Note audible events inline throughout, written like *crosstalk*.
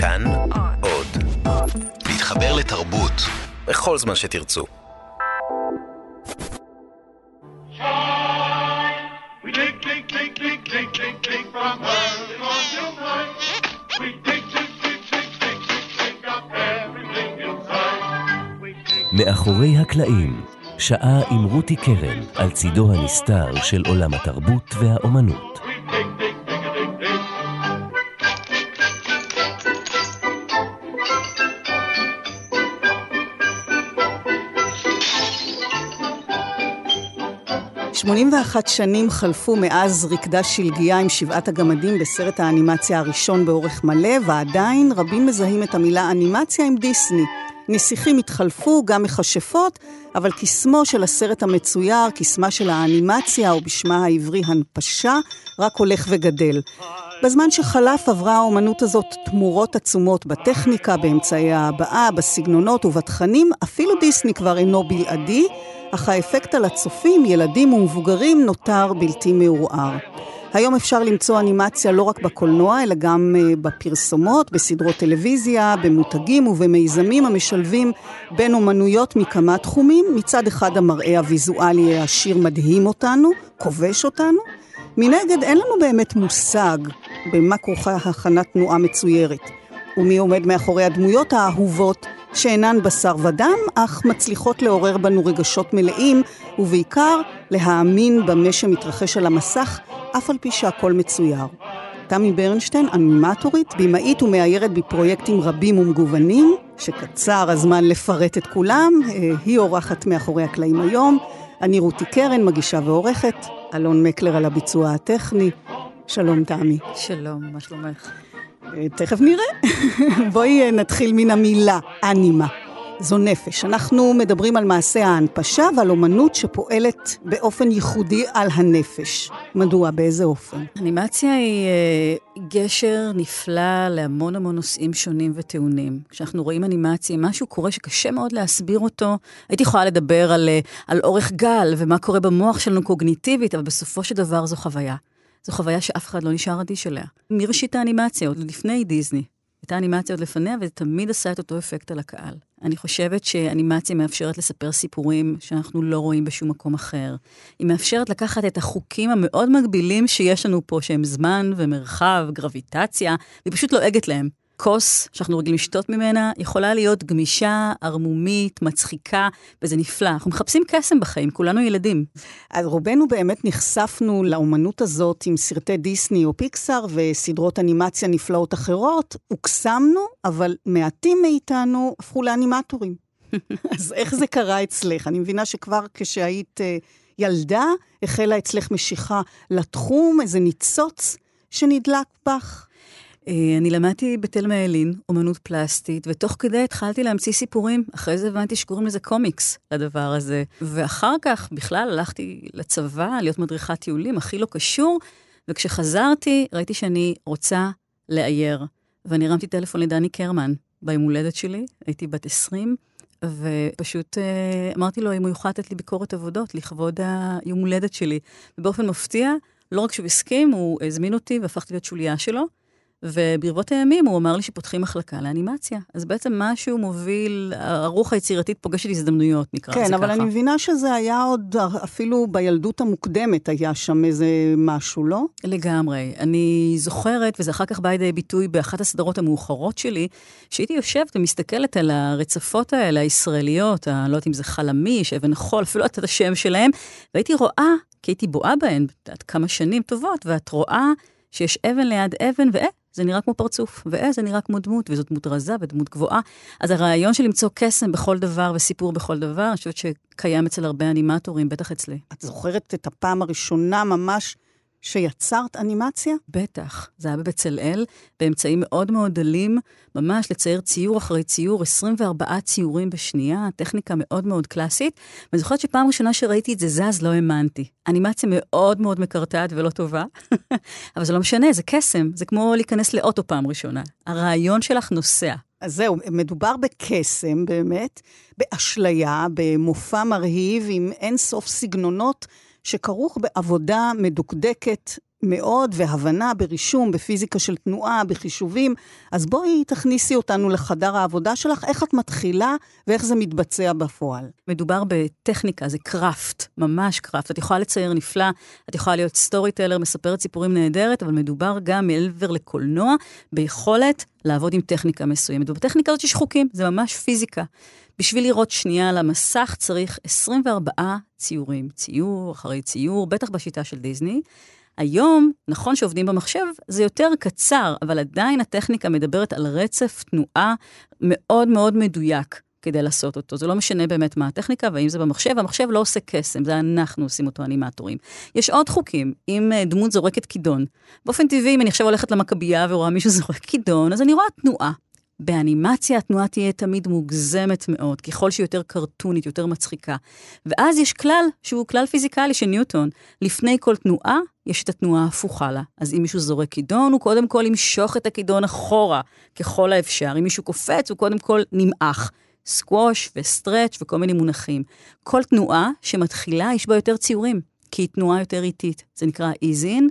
כאן עוד. להתחבר לתרבות בכל זמן שתרצו. מאחורי הקלעים, שעה עם רותי קרן על צידו הנסתר של עולם התרבות והאומנות. 81 שנים חלפו מאז רקדה שלגיה עם שבעת הגמדים בסרט האנימציה הראשון באורך מלא, ועדיין רבים מזהים את המילה אנימציה עם דיסני. נסיכים התחלפו, גם מכשפות, אבל קסמו של הסרט המצויר, קסמה של האנימציה, או בשמה העברי הנפשה, רק הולך וגדל. בזמן שחלף עברה האומנות הזאת תמורות עצומות בטכניקה, באמצעי ההבעה, בסגנונות ובתכנים, אפילו דיסני כבר אינו בלעדי, אך האפקט על הצופים, ילדים ומבוגרים, נותר בלתי מעורער. היום אפשר למצוא אנימציה לא רק בקולנוע, אלא גם אה, בפרסומות, בסדרות טלוויזיה, במותגים ובמיזמים המשלבים בין אומנויות מכמה תחומים. מצד אחד המראה הוויזואלי העשיר מדהים אותנו, כובש אותנו. מנגד אין לנו באמת מושג במה כרוכה הכנת תנועה מצוירת. ומי עומד מאחורי הדמויות האהובות שאינן בשר ודם, אך מצליחות לעורר בנו רגשות מלאים, ובעיקר להאמין במה שמתרחש על המסך, אף על פי שהכל מצויר. תמי ברנשטיין, אנימטורית, במאית ומאיירת בפרויקטים רבים ומגוונים, שקצר הזמן לפרט את כולם, אה, היא אורחת מאחורי הקלעים היום. אני רותי קרן, מגישה ועורכת, אלון מקלר על הביצוע הטכני. שלום תמי. שלום, מה שלומך? תכף נראה. *laughs* בואי אה, נתחיל מן המילה, אנימה. זו נפש. אנחנו מדברים על מעשה ההנפשה ועל אומנות שפועלת באופן ייחודי על הנפש. מדוע? באיזה אופן? אנימציה היא אה, גשר נפלא להמון המון נושאים שונים וטעונים. כשאנחנו רואים אנימציה, משהו קורה שקשה מאוד להסביר אותו. הייתי יכולה לדבר על, אה, על אורך גל ומה קורה במוח שלנו קוגניטיבית, אבל בסופו של דבר זו חוויה. זו חוויה שאף אחד לא נשאר אדיש אליה. מראשית האנימציה, עוד לפני דיסני. הייתה אנימציה עוד לפניה, וזה תמיד עשה את אותו אפקט על הקהל. אני חושבת שאנימציה מאפשרת לספר סיפורים שאנחנו לא רואים בשום מקום אחר. היא מאפשרת לקחת את החוקים המאוד מגבילים שיש לנו פה, שהם זמן ומרחב, גרביטציה, והיא פשוט לועגת להם. כוס שאנחנו רגילים לשתות ממנה, יכולה להיות גמישה, ערמומית, מצחיקה, וזה נפלא. אנחנו מחפשים קסם בחיים, כולנו ילדים. אז רובנו באמת נחשפנו לאומנות הזאת עם סרטי דיסני או פיקסאר וסדרות אנימציה נפלאות אחרות, הוקסמנו, אבל מעטים מאיתנו הפכו לאנימטורים. *laughs* אז איך זה קרה אצלך? אני מבינה שכבר כשהיית אה, ילדה, החלה אצלך משיכה לתחום, איזה ניצוץ שנדלק בך. אה, אני למדתי בתלמה ילין, אומנות פלסטית, ותוך כדי התחלתי להמציא סיפורים. אחרי זה הבנתי שקוראים לזה קומיקס, לדבר הזה. ואחר כך בכלל הלכתי לצבא, להיות מדריכת טיולים, הכי לא קשור, וכשחזרתי ראיתי שאני רוצה לאייר. ואני הרמתי טלפון לדני קרמן ביום הולדת שלי, הייתי בת 20, ופשוט אה, אמרתי לו אם הוא יוכל לתת לי ביקורת עבודות לכבוד היום הולדת שלי. ובאופן מפתיע, לא רק שהוא הסכים, הוא הזמין אותי והפכתי להיות שוליה שלו. וברבות הימים הוא אמר לי שפותחים מחלקה לאנימציה. אז בעצם משהו מוביל, הרוח היצירתית פוגשת הזדמנויות, נקרא כן, לזה ככה. אבל אני מבינה שזה היה עוד, אפילו בילדות המוקדמת היה שם איזה משהו, לא? לגמרי. אני זוכרת, וזה אחר כך בא לידי ביטוי באחת הסדרות המאוחרות שלי, שהייתי יושבת ומסתכלת על הרצפות האלה, הישראליות, אני לא יודעת אם זה חלמיש, אבן חול, אפילו לא יודעת את השם שלהם, והייתי רואה, כי הייתי בואה בהן, את יודעת, כמה שנים טובות, ואת רואה שיש אבן ליד אבן, ואה, זה נראה כמו פרצוף, ואה, זה נראה כמו דמות, וזאת דמות רזה ודמות גבוהה. אז הרעיון של למצוא קסם בכל דבר וסיפור בכל דבר, אני חושבת שקיים אצל הרבה אנימטורים, בטח אצלי. את זוכרת את הפעם הראשונה ממש שיצרת אנימציה? בטח, זה היה בבצלאל, באמצעים מאוד מאוד דלים, ממש לצייר ציור אחרי ציור, 24 ציורים בשנייה, טכניקה מאוד מאוד קלאסית. ואני זוכרת שפעם ראשונה שראיתי את זה זז, לא האמנתי. אנימציה מאוד מאוד מקרטעת ולא טובה, *laughs* אבל זה לא משנה, זה קסם, זה כמו להיכנס לאוטו פעם ראשונה. הרעיון שלך נוסע. אז זהו, מדובר בקסם באמת, באשליה, במופע מרהיב עם אין סוף סגנונות שכרוך בעבודה מדוקדקת מאוד, והבנה ברישום, בפיזיקה של תנועה, בחישובים. אז בואי תכניסי אותנו לחדר העבודה שלך, איך את מתחילה ואיך זה מתבצע בפועל. מדובר בטכניקה, זה קראפט, ממש קראפט. את יכולה לצייר נפלא, את יכולה להיות סטורי טלר, מספרת סיפורים נהדרת, אבל מדובר גם מעבר לקולנוע, ביכולת לעבוד עם טכניקה מסוימת. ובטכניקה הזאת יש חוקים, זה ממש פיזיקה. בשביל לראות שנייה על המסך צריך 24 ציורים, ציור אחרי ציור, בטח בשיטה של דיסני. היום, נכון שעובדים במחשב, זה יותר קצר, אבל עדיין הטכניקה מדברת על רצף תנועה מאוד מאוד מדויק כדי לעשות אותו. זה לא משנה באמת מה הטכניקה, והאם זה במחשב, המחשב לא עושה קסם, זה אנחנו עושים אותו אנימטורים. יש עוד חוקים, אם אה, דמות זורקת כידון. באופן טבעי, אם אני עכשיו הולכת למכבייה ורואה מישהו *laughs* זורק כידון, אז אני רואה תנועה. באנימציה התנועה תהיה תמיד מוגזמת מאוד, ככל שהיא יותר קרטונית, יותר מצחיקה. ואז יש כלל שהוא כלל פיזיקלי של ניוטון. לפני כל תנועה, יש את התנועה ההפוכה לה. אז אם מישהו זורק כידון, הוא קודם כל ימשוך את הכידון אחורה, ככל האפשר. אם מישהו קופץ, הוא קודם כל נמעך. סקווש וסטרץ' וכל מיני מונחים. כל תנועה שמתחילה, יש בה יותר ציורים, כי היא תנועה יותר איטית. זה נקרא easy in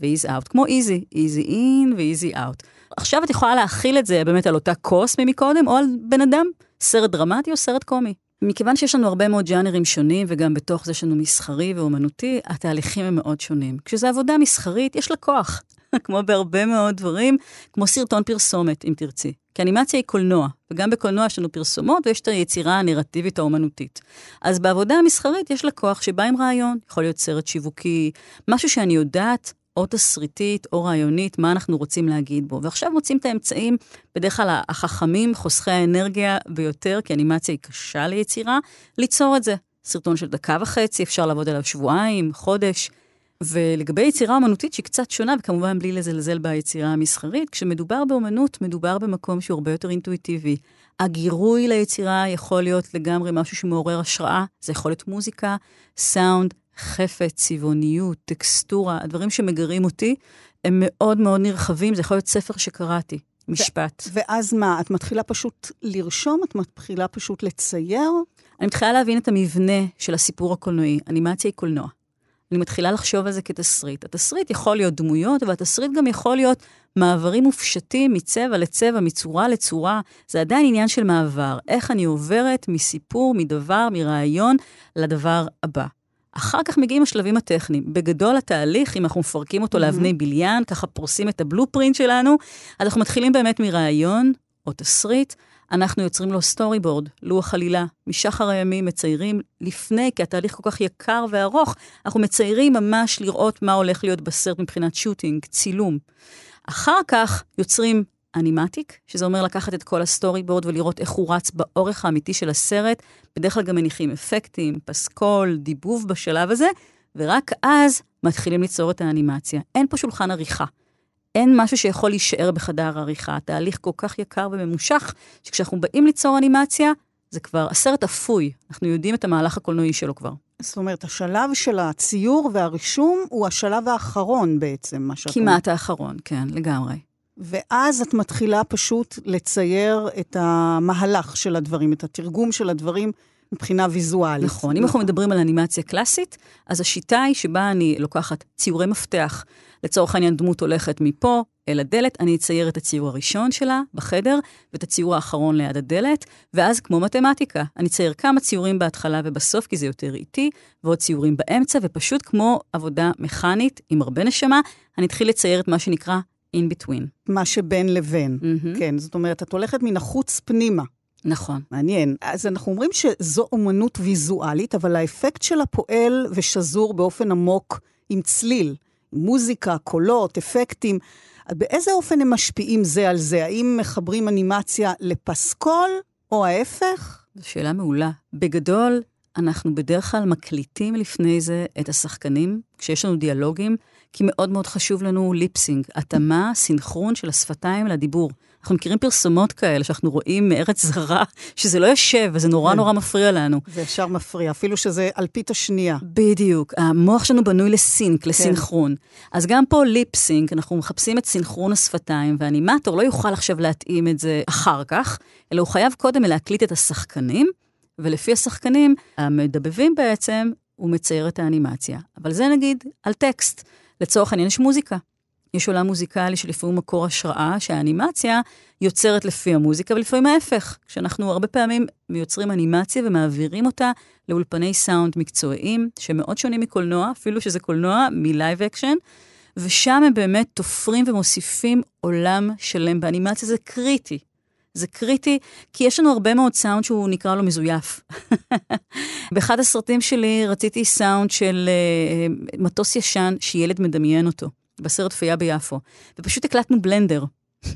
ו-easy out, כמו easy, easy in ו-easy out. עכשיו את יכולה להכיל את זה באמת על אותה כוס ממקודם, או על בן אדם, סרט דרמטי או סרט קומי. מכיוון שיש לנו הרבה מאוד ג'אנרים שונים, וגם בתוך זה יש לנו מסחרי ואומנותי, התהליכים הם מאוד שונים. כשזו עבודה מסחרית, יש לה כוח, *laughs* כמו בהרבה מאוד דברים, כמו סרטון פרסומת, אם תרצי. כי אנימציה היא קולנוע, וגם בקולנוע יש לנו פרסומות ויש את היצירה הנרטיבית האומנותית. אז בעבודה המסחרית יש לה כוח שבא עם רעיון, יכול להיות סרט שיווקי, משהו שאני יודעת או תסריטית או רעיונית, מה אנחנו רוצים להגיד בו. ועכשיו מוצאים את האמצעים, בדרך כלל החכמים, חוסכי האנרגיה ביותר, כי אנימציה היא קשה ליצירה, ליצור את זה. סרטון של דקה וחצי, אפשר לעבוד עליו שבועיים, חודש. ולגבי יצירה אמנותית שהיא קצת שונה, וכמובן בלי לזלזל ביצירה המסחרית, כשמדובר באמנות, מדובר במקום שהוא הרבה יותר אינטואיטיבי. הגירוי ליצירה יכול להיות לגמרי משהו שמעורר השראה, זה יכול להיות מוזיקה, סאונד, חפץ, צבעוניות, טקסטורה, הדברים שמגרים אותי, הם מאוד מאוד נרחבים, זה יכול להיות ספר שקראתי, משפט. ואז מה, את מתחילה פשוט לרשום? את מתחילה פשוט לצייר? אני מתחילה להבין את המבנה של הסיפור הקולנועי. אנימציה היא קולנוע. אני מתחילה לחשוב על זה כתסריט. התסריט יכול להיות דמויות, אבל התסריט גם יכול להיות מעברים מופשטים מצבע לצבע, מצורה לצורה. זה עדיין עניין של מעבר. איך אני עוברת מסיפור, מדבר, מרעיון, לדבר הבא. אחר כך מגיעים השלבים הטכניים. בגדול התהליך, אם אנחנו מפרקים אותו mm-hmm. לאבני בניין, ככה פורסים את ה blueprint שלנו, אז אנחנו מתחילים באמת מרעיון או תסריט, אנחנו יוצרים לו storyboard, לוח עלילה. משחר הימים מציירים לפני, כי התהליך כל כך יקר וארוך, אנחנו מציירים ממש לראות מה הולך להיות בסרט מבחינת shooting, צילום. אחר כך יוצרים animatic, שזה אומר לקחת את כל ה storyboard ולראות איך הוא רץ באורך האמיתי של הסרט. בדרך כלל גם מניחים אפקטים, פסקול, דיבוב בשלב הזה, ורק אז מתחילים ליצור את האנימציה. אין פה שולחן עריכה. אין משהו שיכול להישאר בחדר העריכה. התהליך כל כך יקר וממושך, שכשאנחנו באים ליצור אנימציה, זה כבר הסרט אפוי. אנחנו יודעים את המהלך הקולנועי שלו כבר. זאת אומרת, השלב של הציור והרישום הוא השלב האחרון בעצם, מה שאת כמעט האחרון, כן, לגמרי. ואז את מתחילה פשוט לצייר את המהלך של הדברים, את התרגום של הדברים מבחינה ויזואלית. נכון, אם אנחנו מדברים על אנימציה קלאסית, אז השיטה היא שבה אני לוקחת ציורי מפתח. לצורך העניין, דמות הולכת מפה אל הדלת, אני אצייר את הציור הראשון שלה בחדר, ואת הציור האחרון ליד הדלת, ואז כמו מתמטיקה, אני אצייר כמה ציורים בהתחלה ובסוף, כי זה יותר איטי, ועוד ציורים באמצע, ופשוט כמו עבודה מכנית עם הרבה נשמה, אני אתחיל לצייר את מה שנקרא in between. מה שבין לבין, mm-hmm. כן. זאת אומרת, את הולכת מן החוץ פנימה. נכון. מעניין. אז אנחנו אומרים שזו אומנות ויזואלית, אבל האפקט שלה פועל ושזור באופן עמוק עם צליל, מוזיקה, קולות, אפקטים. באיזה אופן הם משפיעים זה על זה? האם מחברים אנימציה לפסקול, או ההפך? זו שאלה מעולה. בגדול, אנחנו בדרך כלל מקליטים לפני זה את השחקנים, כשיש לנו דיאלוגים, כי מאוד מאוד חשוב לנו ליפסינג, התאמה, סינכרון של השפתיים לדיבור. אנחנו מכירים פרסומות כאלה שאנחנו רואים מארץ *laughs* זרה, שזה לא יושב, וזה נורא כן. נורא מפריע לנו. זה ישר מפריע, אפילו שזה אלפית השנייה. בדיוק. המוח שלנו בנוי לסינק. לסינכרון. כן. אז גם פה ליפסינק, אנחנו מחפשים את סינכרון השפתיים, ואנימטור לא יוכל עכשיו להתאים את זה אחר כך, אלא הוא חייב קודם להקליט את השחקנים, ולפי השחקנים המדבבים בעצם, הוא מצייר את האנימציה. אבל זה נגיד על טקסט. לצורך העניין יש מוזיקה. יש עולם מוזיקלי שלפעמים מקור השראה, שהאנימציה יוצרת לפי המוזיקה, ולפעמים ההפך, כשאנחנו הרבה פעמים יוצרים אנימציה ומעבירים אותה לאולפני סאונד מקצועיים, שמאוד שונים מקולנוע, אפילו שזה קולנוע מ live action, ושם הם באמת תופרים ומוסיפים עולם שלם. באנימציה זה קריטי. זה קריטי, כי יש לנו הרבה מאוד סאונד שהוא נקרא לו מזויף. *laughs* באחד הסרטים שלי רציתי סאונד של uh, מטוס ישן שילד מדמיין אותו, בסרט פייה ביפו, ופשוט הקלטנו בלנדר. *laughs*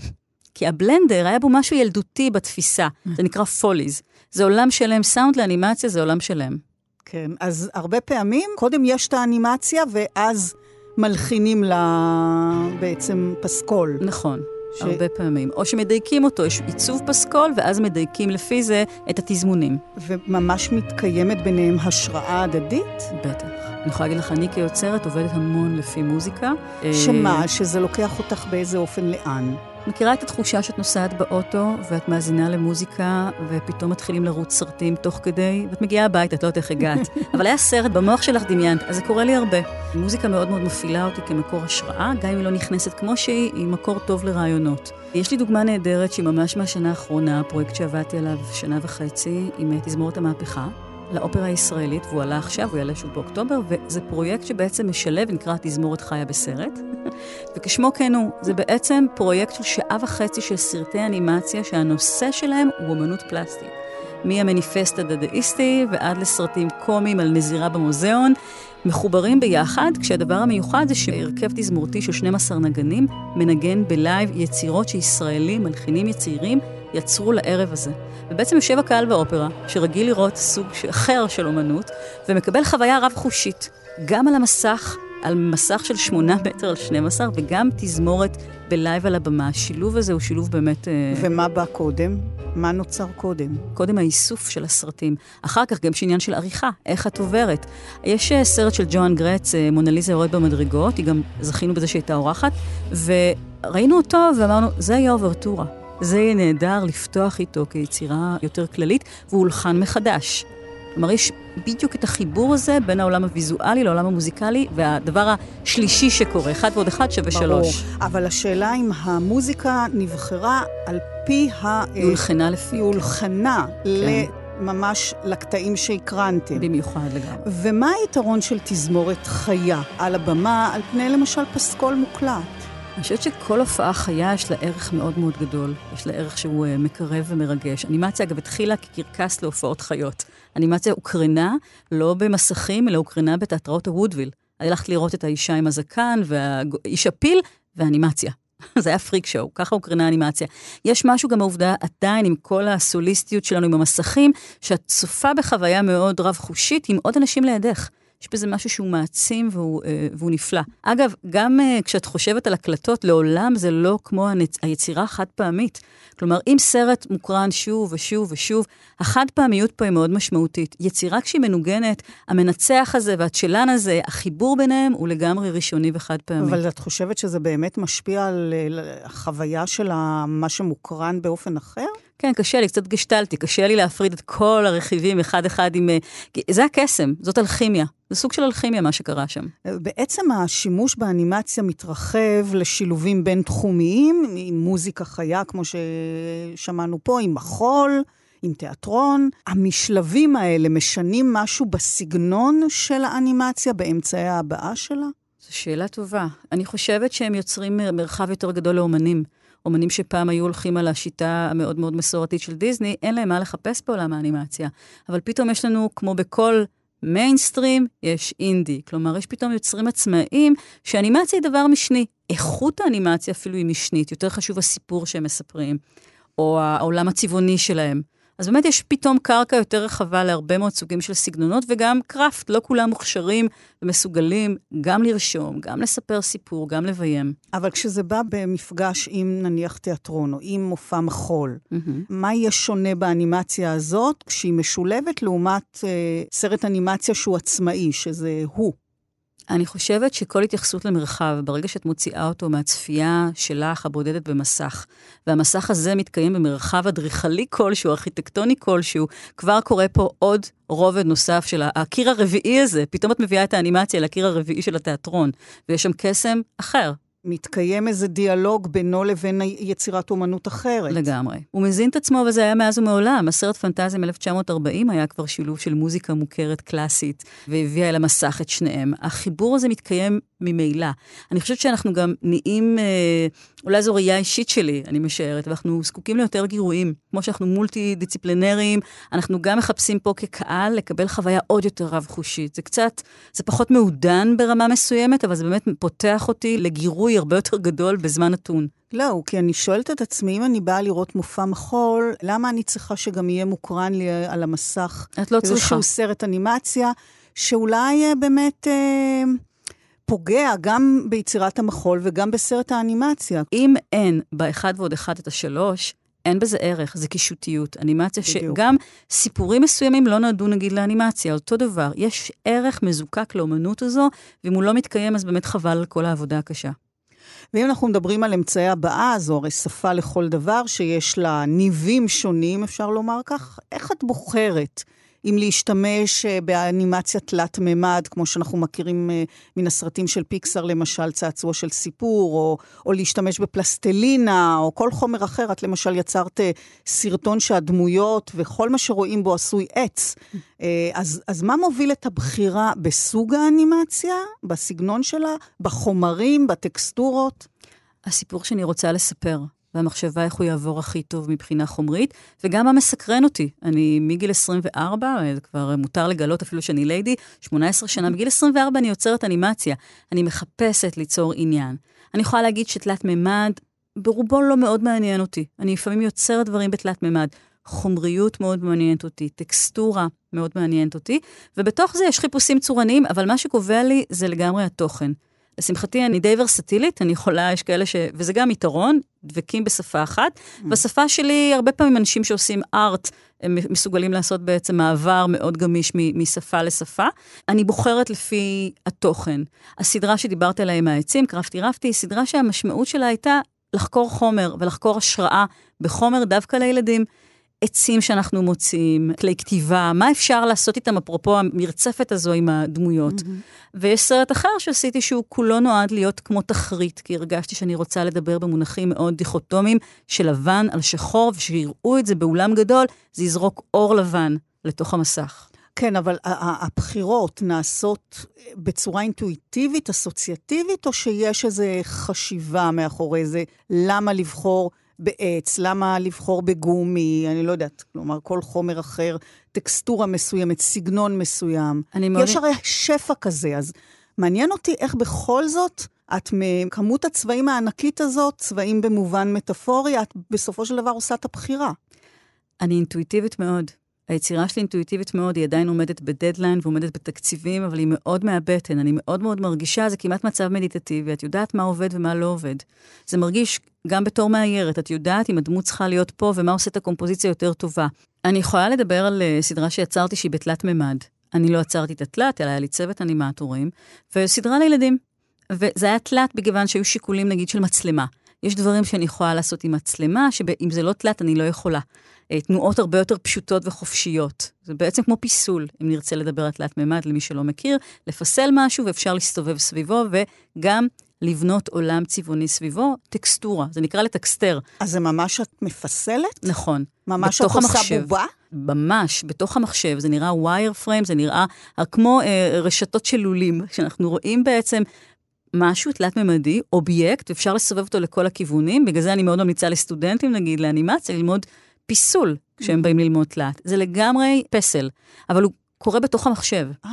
כי הבלנדר היה בו משהו ילדותי בתפיסה, זה נקרא פוליז. זה עולם שלם, סאונד לאנימציה זה עולם שלם. כן, אז הרבה פעמים, קודם יש את האנימציה, ואז מלחינים לה בעצם פסקול. נכון. ש... הרבה פעמים. או שמדייקים אותו, יש עיצוב פסקול, ואז מדייקים לפי זה את התזמונים. וממש מתקיימת ביניהם השראה הדדית? בטח. אני יכולה להגיד לך, אני כיוצרת עובדת המון לפי מוזיקה. שמה? שזה לוקח אותך באיזה אופן לאן? מכירה את התחושה שאת נוסעת באוטו ואת מאזינה למוזיקה ופתאום מתחילים לרוץ סרטים תוך כדי, ואת מגיעה הביתה, את לא יודעת איך הגעת. *laughs* אבל היה סרט, במוח שלך דמיינת, אז זה קורה לי הרבה. מוזיקה מאוד מאוד מפעילה אותי כמקור השראה, גם אם היא לא נכנסת כמו שהיא, היא מקור טוב לרעיונות. יש לי דוגמה נהדרת שהיא ממש מהשנה האחרונה, פרויקט שעבדתי עליו שנה וחצי עם תזמורת המהפכה. לאופרה הישראלית, והוא עלה עכשיו, הוא יעלה שוב באוקטובר, וזה פרויקט שבעצם משלב, נקרא תזמורת חיה בסרט. *laughs* וכשמו כן הוא, זה בעצם פרויקט של שעה וחצי של סרטי אנימציה שהנושא שלהם הוא אומנות פלסטית. מהמניפסט הדדאיסטי ועד לסרטים קומיים על נזירה במוזיאון, מחוברים ביחד, כשהדבר המיוחד זה שהרכב תזמורתי של 12 נגנים מנגן ב live יצירות שישראלים, מלחינים צעירים, יצרו לערב הזה. ובעצם יושב הקהל באופרה, שרגיל לראות סוג אחר של אומנות, ומקבל חוויה רב-חושית, גם על המסך, על מסך של 8 *laughs* מטר על 12, וגם תזמורת בלייב על הבמה. השילוב הזה הוא שילוב באמת... אה, ומה בא קודם? מה נוצר קודם? קודם האיסוף של הסרטים. אחר כך גם יש עניין של עריכה, איך את עוברת. יש אה, סרט של ג'ואן גרץ, אה, מונליזה יורד במדרגות, היא גם זכינו בזה שהייתה אורחת, וראינו אותו ואמרנו, זה יהיה אוברטורה. זה יהיה נהדר לפתוח איתו כיצירה יותר כללית, והוא הולחן מחדש. כלומר, יש בדיוק את החיבור הזה בין העולם הוויזואלי לעולם המוזיקלי, והדבר השלישי שקורה, אחד ועוד אחד שווה ברור. שלוש. אבל השאלה אם המוזיקה נבחרה על פי ה... היא הולחנה לפי. היא הולחנה כן. ממש לקטעים שהקרנתם. במיוחד לגמרי. ומה היתרון של תזמורת חיה על הבמה, על פני למשל פסקול מוקלט? אני חושבת שכל הופעה חיה יש לה ערך מאוד מאוד גדול. יש לה ערך שהוא uh, מקרב ומרגש. אנימציה, אגב, התחילה כקרקס להופעות חיות. אנימציה הוקרנה לא במסכים, אלא הוקרנה בתיאטראות הוודוויל. הלכת לראות את האישה עם הזקן, והאיש הפיל, ואנימציה. *laughs* זה היה פריק שואו, ככה הוקרנה אנימציה. יש משהו גם בעובדה, עדיין עם כל הסוליסטיות שלנו עם המסכים, שאת צופה בחוויה מאוד רב-חושית עם עוד אנשים לידך. יש בזה משהו שהוא מעצים והוא, אה, והוא נפלא. אגב, גם אה, כשאת חושבת על הקלטות, לעולם זה לא כמו הנצ... היצירה החד פעמית. כלומר, אם סרט מוקרן שוב ושוב ושוב, החד פעמיות פה היא מאוד משמעותית. יצירה כשהיא מנוגנת, המנצח הזה והצ'לן הזה, החיבור ביניהם הוא לגמרי ראשוני וחד פעמי. אבל את חושבת שזה באמת משפיע על החוויה של מה שמוקרן באופן אחר? כן, קשה לי, קצת גשטלתי, קשה לי להפריד את כל הרכיבים אחד-אחד עם... אה, זה הקסם, זאת אלכימיה. זה סוג של אלכימיה, מה שקרה שם. בעצם השימוש באנימציה מתרחב לשילובים בין-תחומיים, עם מוזיקה חיה, כמו ששמענו פה, עם מחול. עם תיאטרון. המשלבים האלה משנים משהו בסגנון של האנימציה, באמצעי ההבעה שלה? זו שאלה טובה. אני חושבת שהם יוצרים מרחב יותר גדול לאומנים. אומנים שפעם היו הולכים על השיטה המאוד מאוד מסורתית של דיסני, אין להם מה לחפש בעולם האנימציה. אבל פתאום יש לנו, כמו בכל מיינסטרים, יש אינדי. כלומר, יש פתאום יוצרים עצמאיים שאנימציה היא דבר משני. איכות האנימציה אפילו היא משנית, יותר חשוב הסיפור שהם מספרים, או העולם הצבעוני שלהם. אז באמת יש פתאום קרקע יותר רחבה להרבה מאוד סוגים של סגנונות, וגם קראפט, לא כולם מוכשרים ומסוגלים גם לרשום, גם לספר סיפור, גם לביים. אבל כשזה בא במפגש עם נניח תיאטרון, או עם מופע מחול, mm-hmm. מה יהיה שונה באנימציה הזאת כשהיא משולבת לעומת אה, סרט אנימציה שהוא עצמאי, שזה הוא? אני חושבת שכל התייחסות למרחב, ברגע שאת מוציאה אותו מהצפייה שלך, הבודדת במסך, והמסך הזה מתקיים במרחב אדריכלי כלשהו, ארכיטקטוני כלשהו, כבר קורה פה עוד רובד נוסף של הקיר הרביעי הזה. פתאום את מביאה את האנימציה לקיר הרביעי של התיאטרון, ויש שם קסם אחר. מתקיים איזה דיאלוג בינו לבין יצירת אומנות אחרת. לגמרי. הוא מזין את עצמו, וזה היה מאז ומעולם. הסרט פנטזיה מ-1940 היה כבר שילוב של מוזיקה מוכרת קלאסית, והביאה אל המסך את שניהם. החיבור הזה מתקיים ממילא. אני חושבת שאנחנו גם נהיים, אה, אולי זו ראייה אישית שלי, אני משערת, ואנחנו זקוקים ליותר גירויים. כמו שאנחנו מולטי-דיציפלינריים, אנחנו גם מחפשים פה כקהל לקבל חוויה עוד יותר רב-חושית. זה קצת, זה פחות מעודן ברמה מסוימת, אבל זה באמת פותח אותי לגירוי הרבה יותר גדול בזמן נתון. לא, כי אני שואלת את עצמי, אם אני באה לראות מופע מחול, למה אני צריכה שגם יהיה מוקרן לי על המסך? את לא צריכה. איזשהו סרט אנימציה, שאולי אה, באמת... אה, פוגע גם ביצירת המחול וגם בסרט האנימציה. אם אין באחד ועוד אחד את השלוש, אין בזה ערך, זה קישוטיות. אנימציה בדיוק. שגם סיפורים מסוימים לא נועדו נגיד לאנימציה, אותו דבר. יש ערך מזוקק לאומנות הזו, ואם הוא לא מתקיים, אז באמת חבל על כל העבודה הקשה. ואם אנחנו מדברים על אמצעי הבעה, זו הרי שפה לכל דבר שיש לה ניבים שונים, אפשר לומר כך. איך את בוחרת אם להשתמש אה, באנימציה תלת-ממד, כמו שאנחנו מכירים אה, מן הסרטים של פיקסאר, למשל צעצוע של סיפור, או, או להשתמש בפלסטלינה, או כל חומר אחר. את למשל יצרת אה, סרטון שהדמויות וכל מה שרואים בו עשוי עץ. אז, אז מה מוביל את הבחירה בסוג האנימציה, בסגנון שלה, בחומרים, בטקסטורות? הסיפור שאני רוצה לספר. והמחשבה איך הוא יעבור הכי טוב מבחינה חומרית, וגם מה מסקרן אותי. אני מגיל 24, זה כבר מותר לגלות אפילו שאני ליידי, 18 שנה, בגיל 24 אני יוצרת אנימציה. אני מחפשת ליצור עניין. אני יכולה להגיד שתלת מימד, ברובו לא מאוד מעניין אותי. אני לפעמים יוצרת דברים בתלת מימד. חומריות מאוד מעניינת אותי, טקסטורה מאוד מעניינת אותי, ובתוך זה יש חיפושים צורניים, אבל מה שקובע לי זה לגמרי התוכן. לשמחתי, אני די ורסטילית, אני יכולה, יש כאלה ש... וזה גם יתרון, דבקים בשפה אחת. Mm. בשפה שלי, הרבה פעמים אנשים שעושים ארט, הם מסוגלים לעשות בעצם מעבר מאוד גמיש משפה לשפה. אני בוחרת לפי התוכן. הסדרה שדיברת עליה עם העצים, קרפטי רפטי, היא סדרה שהמשמעות שלה הייתה לחקור חומר ולחקור השראה בחומר דווקא לילדים. עצים שאנחנו מוצאים, כלי כתיבה, מה אפשר לעשות איתם, אפרופו המרצפת הזו עם הדמויות. Mm-hmm. ויש סרט אחר שעשיתי שהוא כולו נועד להיות כמו תחריט, כי הרגשתי שאני רוצה לדבר במונחים מאוד דיכוטומיים של לבן על שחור, ושיראו את זה באולם גדול, זה יזרוק אור לבן לתוך המסך. כן, אבל הבחירות נעשות בצורה אינטואיטיבית, אסוציאטיבית, או שיש איזו חשיבה מאחורי זה? למה לבחור בעץ, למה לבחור בגומי, אני לא יודעת, כלומר, כל חומר אחר, טקסטורה מסוימת, סגנון מסוים. אני מאוד... יש הרי שפע כזה, אז מעניין אותי איך בכל זאת... את מכמות הצבעים הענקית הזאת, צבעים במובן מטאפורי, את בסופו של דבר עושה את הבחירה. אני אינטואיטיבית מאוד. היצירה שלי אינטואיטיבית מאוד, היא עדיין עומדת בדדליין ועומדת בתקציבים, אבל היא מאוד מהבטן. אני מאוד מאוד מרגישה, זה כמעט מצב מדיטטיבי, את יודעת מה עובד ומה לא עובד. זה מרגיש גם בתור מאיירת, את יודעת אם הדמות צריכה להיות פה ומה עושה את הקומפוזיציה יותר טובה. אני יכולה לדבר על uh, סדרה שיצרתי שהיא בתלת מימד. אני לא עצרתי את התלת, אלא היה לי צוות אנימטורים, וסדרה לילדים. וזה היה תלת מכיוון שהיו שיקולים, נגיד, של מצלמה. יש דברים שאני יכולה לעשות עם מצלמה, שאם זה לא תלת, אני לא יכולה. אה, תנועות הרבה יותר פשוטות וחופשיות. זה בעצם כמו פיסול, אם נרצה לדבר על תלת מימד למי שלא מכיר, לפסל משהו ואפשר להסתובב סביבו, וגם לבנות עולם צבעוני סביבו, טקסטורה, זה נקרא לטקסטר. אז זה ממש את מפסלת? נכון. ממש את עושה בובה? ממש, בתוך המחשב, זה נראה ווייר פריים, זה נראה כמו אה, רשתות של לולים, *laughs* שאנחנו רואים בעצם משהו תלת-ממדי, אובייקט, ואפשר לסובב אותו לכל הכיוונים, בגלל זה אני מאוד ממליצה לסטודנטים, נגיד, לאנימציה, ללמוד פיסול כשהם באים ללמוד תלת. זה לגמרי פסל, אבל הוא קורה בתוך המחשב. אה.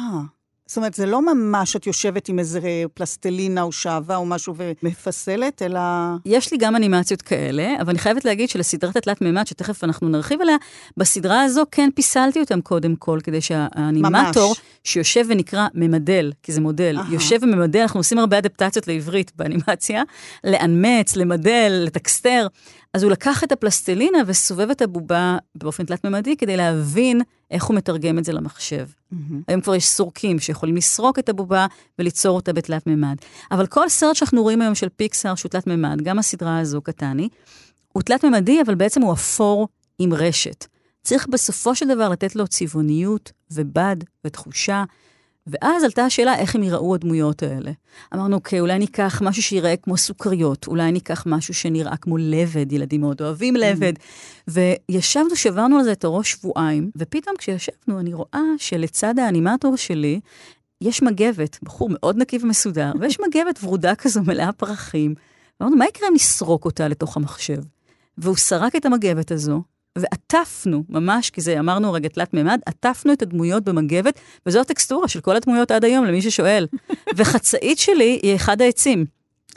זאת אומרת, זה לא ממש את יושבת עם איזה פלסטלינה או שעווה או משהו ומפסלת, אלא... יש לי גם אנימציות כאלה, אבל אני חייבת להגיד שלסדרת התלת מימד, שתכף אנחנו נרחיב עליה, בסדרה הזו כן פיסלתי אותם קודם כל, כדי שהאנימטור, ממש. שיושב ונקרא ממדל, כי זה מודל, Aha. יושב וממדל, אנחנו עושים הרבה אדפטציות לעברית באנימציה, לאנמץ, למדל, לטקסטר. אז הוא לקח את הפלסטלינה וסובב את הבובה באופן תלת-ממדי כדי להבין איך הוא מתרגם את זה למחשב. Mm-hmm. היום כבר יש סורקים שיכולים לסרוק את הבובה וליצור אותה בתלת-ממד. אבל כל סרט שאנחנו רואים היום של פיקסאר שהוא תלת-ממד, גם הסדרה הזו, קטני, הוא תלת-ממדי, אבל בעצם הוא אפור עם רשת. צריך בסופו של דבר לתת לו צבעוניות ובד ותחושה. ואז עלתה השאלה איך הם יראו הדמויות האלה. אמרנו, אוקיי, אולי ניקח משהו שיראה כמו סוכריות, אולי ניקח משהו שנראה כמו לבד, ילדים מאוד אוהבים לבד. וישבנו, שברנו על זה את הראש שבועיים, ופתאום כשישבנו, אני רואה שלצד האנימטור שלי, יש מגבת, בחור מאוד נקי ומסודר, ויש מגבת ורודה כזו מלאה פרחים. אמרנו, מה יקרה אם נסרוק אותה לתוך המחשב? והוא סרק את המגבת הזו, ועטפנו, ממש, כי זה אמרנו רגע תלת מימד, עטפנו את הדמויות במגבת, וזו הטקסטורה של כל הדמויות עד היום, למי ששואל. *laughs* וחצאית שלי היא אחד העצים.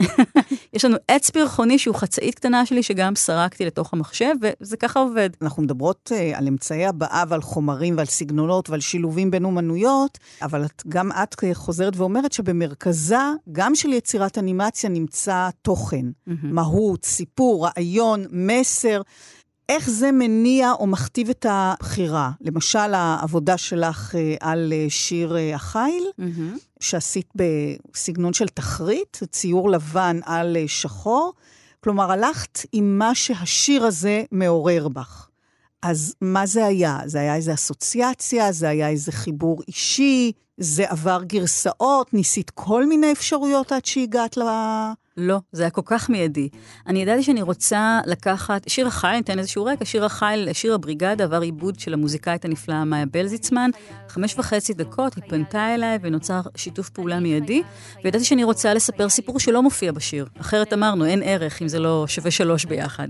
*laughs* יש לנו עץ פרחוני שהוא חצאית קטנה שלי, שגם סרקתי לתוך המחשב, וזה ככה עובד. אנחנו מדברות uh, על אמצעי הבעה ועל חומרים ועל סגנונות ועל שילובים בין אומנויות, אבל את, גם את חוזרת ואומרת שבמרכזה, גם של יצירת אנימציה, נמצא תוכן, mm-hmm. מהות, סיפור, רעיון, מסר. איך זה מניע או מכתיב את הבחירה? למשל, העבודה שלך אה, על אה, שיר אה, החיל, mm-hmm. שעשית בסגנון של תחריט, ציור לבן על שחור. כלומר, הלכת עם מה שהשיר הזה מעורר בך. אז מה זה היה? זה היה איזו אסוציאציה? זה היה איזה חיבור אישי? זה עבר גרסאות? ניסית כל מיני אפשרויות עד שהגעת ל... לא, זה היה כל כך מיידי. אני ידעתי שאני רוצה לקחת, שיר החייל, ניתן איזשהו רקע, שיר החייל, שיר הבריגדה עבר עיבוד של המוזיקאית הנפלאה מאיה בלזיצמן. חמש וחצי דקות, היא פנתה אליי ונוצר שיתוף פעולה מיידי, וידעתי שאני רוצה לספר סיפור שלא מופיע בשיר. אחרת אמרנו, אין ערך אם זה לא שווה שלוש ביחד.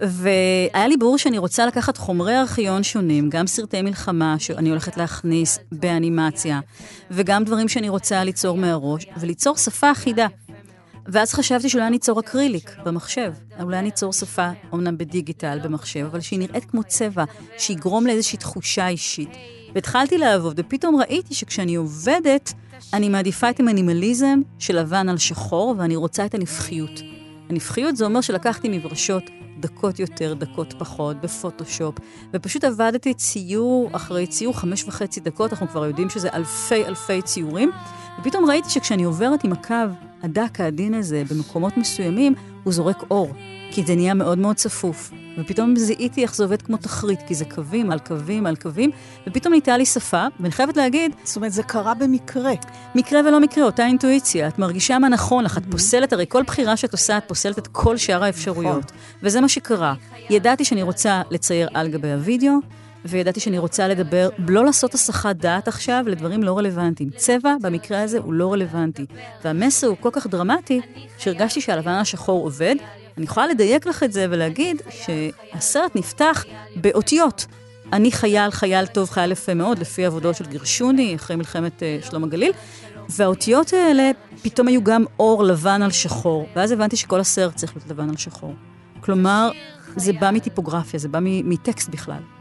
והיה לי ברור שאני רוצה לקחת חומרי ארכיון שונים, גם סרטי מלחמה שאני הולכת להכניס באנימציה, וגם דברים שאני רוצה ליצור מהראש, וליצור שפה אחידה. ואז חשבתי שאולי אני אצור אקריליק במחשב. אולי אני אצור שפה, אומנם בדיגיטל במחשב, אבל שהיא נראית כמו צבע, שיגרום לאיזושהי תחושה אישית. והתחלתי לעבוד, ופתאום ראיתי שכשאני עובדת, אני מעדיפה את המינימליזם של לבן על שחור, ואני רוצה את הנפחיות. הנפחיות זה אומר שלקחתי מברשות דקות יותר, דקות פחות, בפוטושופ, ופשוט עבדתי ציור אחרי ציור, חמש וחצי דקות, אנחנו כבר יודעים שזה אלפי אלפי ציורים, ופתאום ראיתי שכשאני עוברת עם הקו הדק העדין הזה במקומות מסוימים, הוא זורק אור, כי זה נהיה מאוד מאוד צפוף. ופתאום זיהיתי איך זה עובד כמו תחריט, כי זה קווים על קווים על קווים, ופתאום נהייתה לי שפה, ואני חייבת להגיד... זאת אומרת, זה קרה במקרה. מקרה ולא מקרה, אותה אינטואיציה. את מרגישה מה נכון לך, את פוסלת, הרי כל בחירה שאת עושה, את פוסלת את כל שאר האפשרויות. נכון. וזה מה שקרה. ידעתי שאני רוצה לצייר על גבי הוידאו, וידעתי שאני רוצה לדבר, לא לעשות הסחת דעת עכשיו לדברים לא רלוונטיים. צבע, במקרה הזה, הוא לא רלוונטי. והמסר הוא כל כך דרמטי, שהרגשתי שהלבן השחור עובד. אני יכולה לדייק לך את זה ולהגיד שהסרט נפתח באותיות. אני חייל, חייל טוב, חייל יפה מאוד, לפי עבודות של גרשוני, אחרי מלחמת uh, שלום הגליל. והאותיות האלה פתאום היו גם אור לבן על שחור, ואז הבנתי שכל הסרט צריך להיות לבן על שחור. כלומר, זה בא מטיפוגרפיה, זה בא מטקסט בכלל.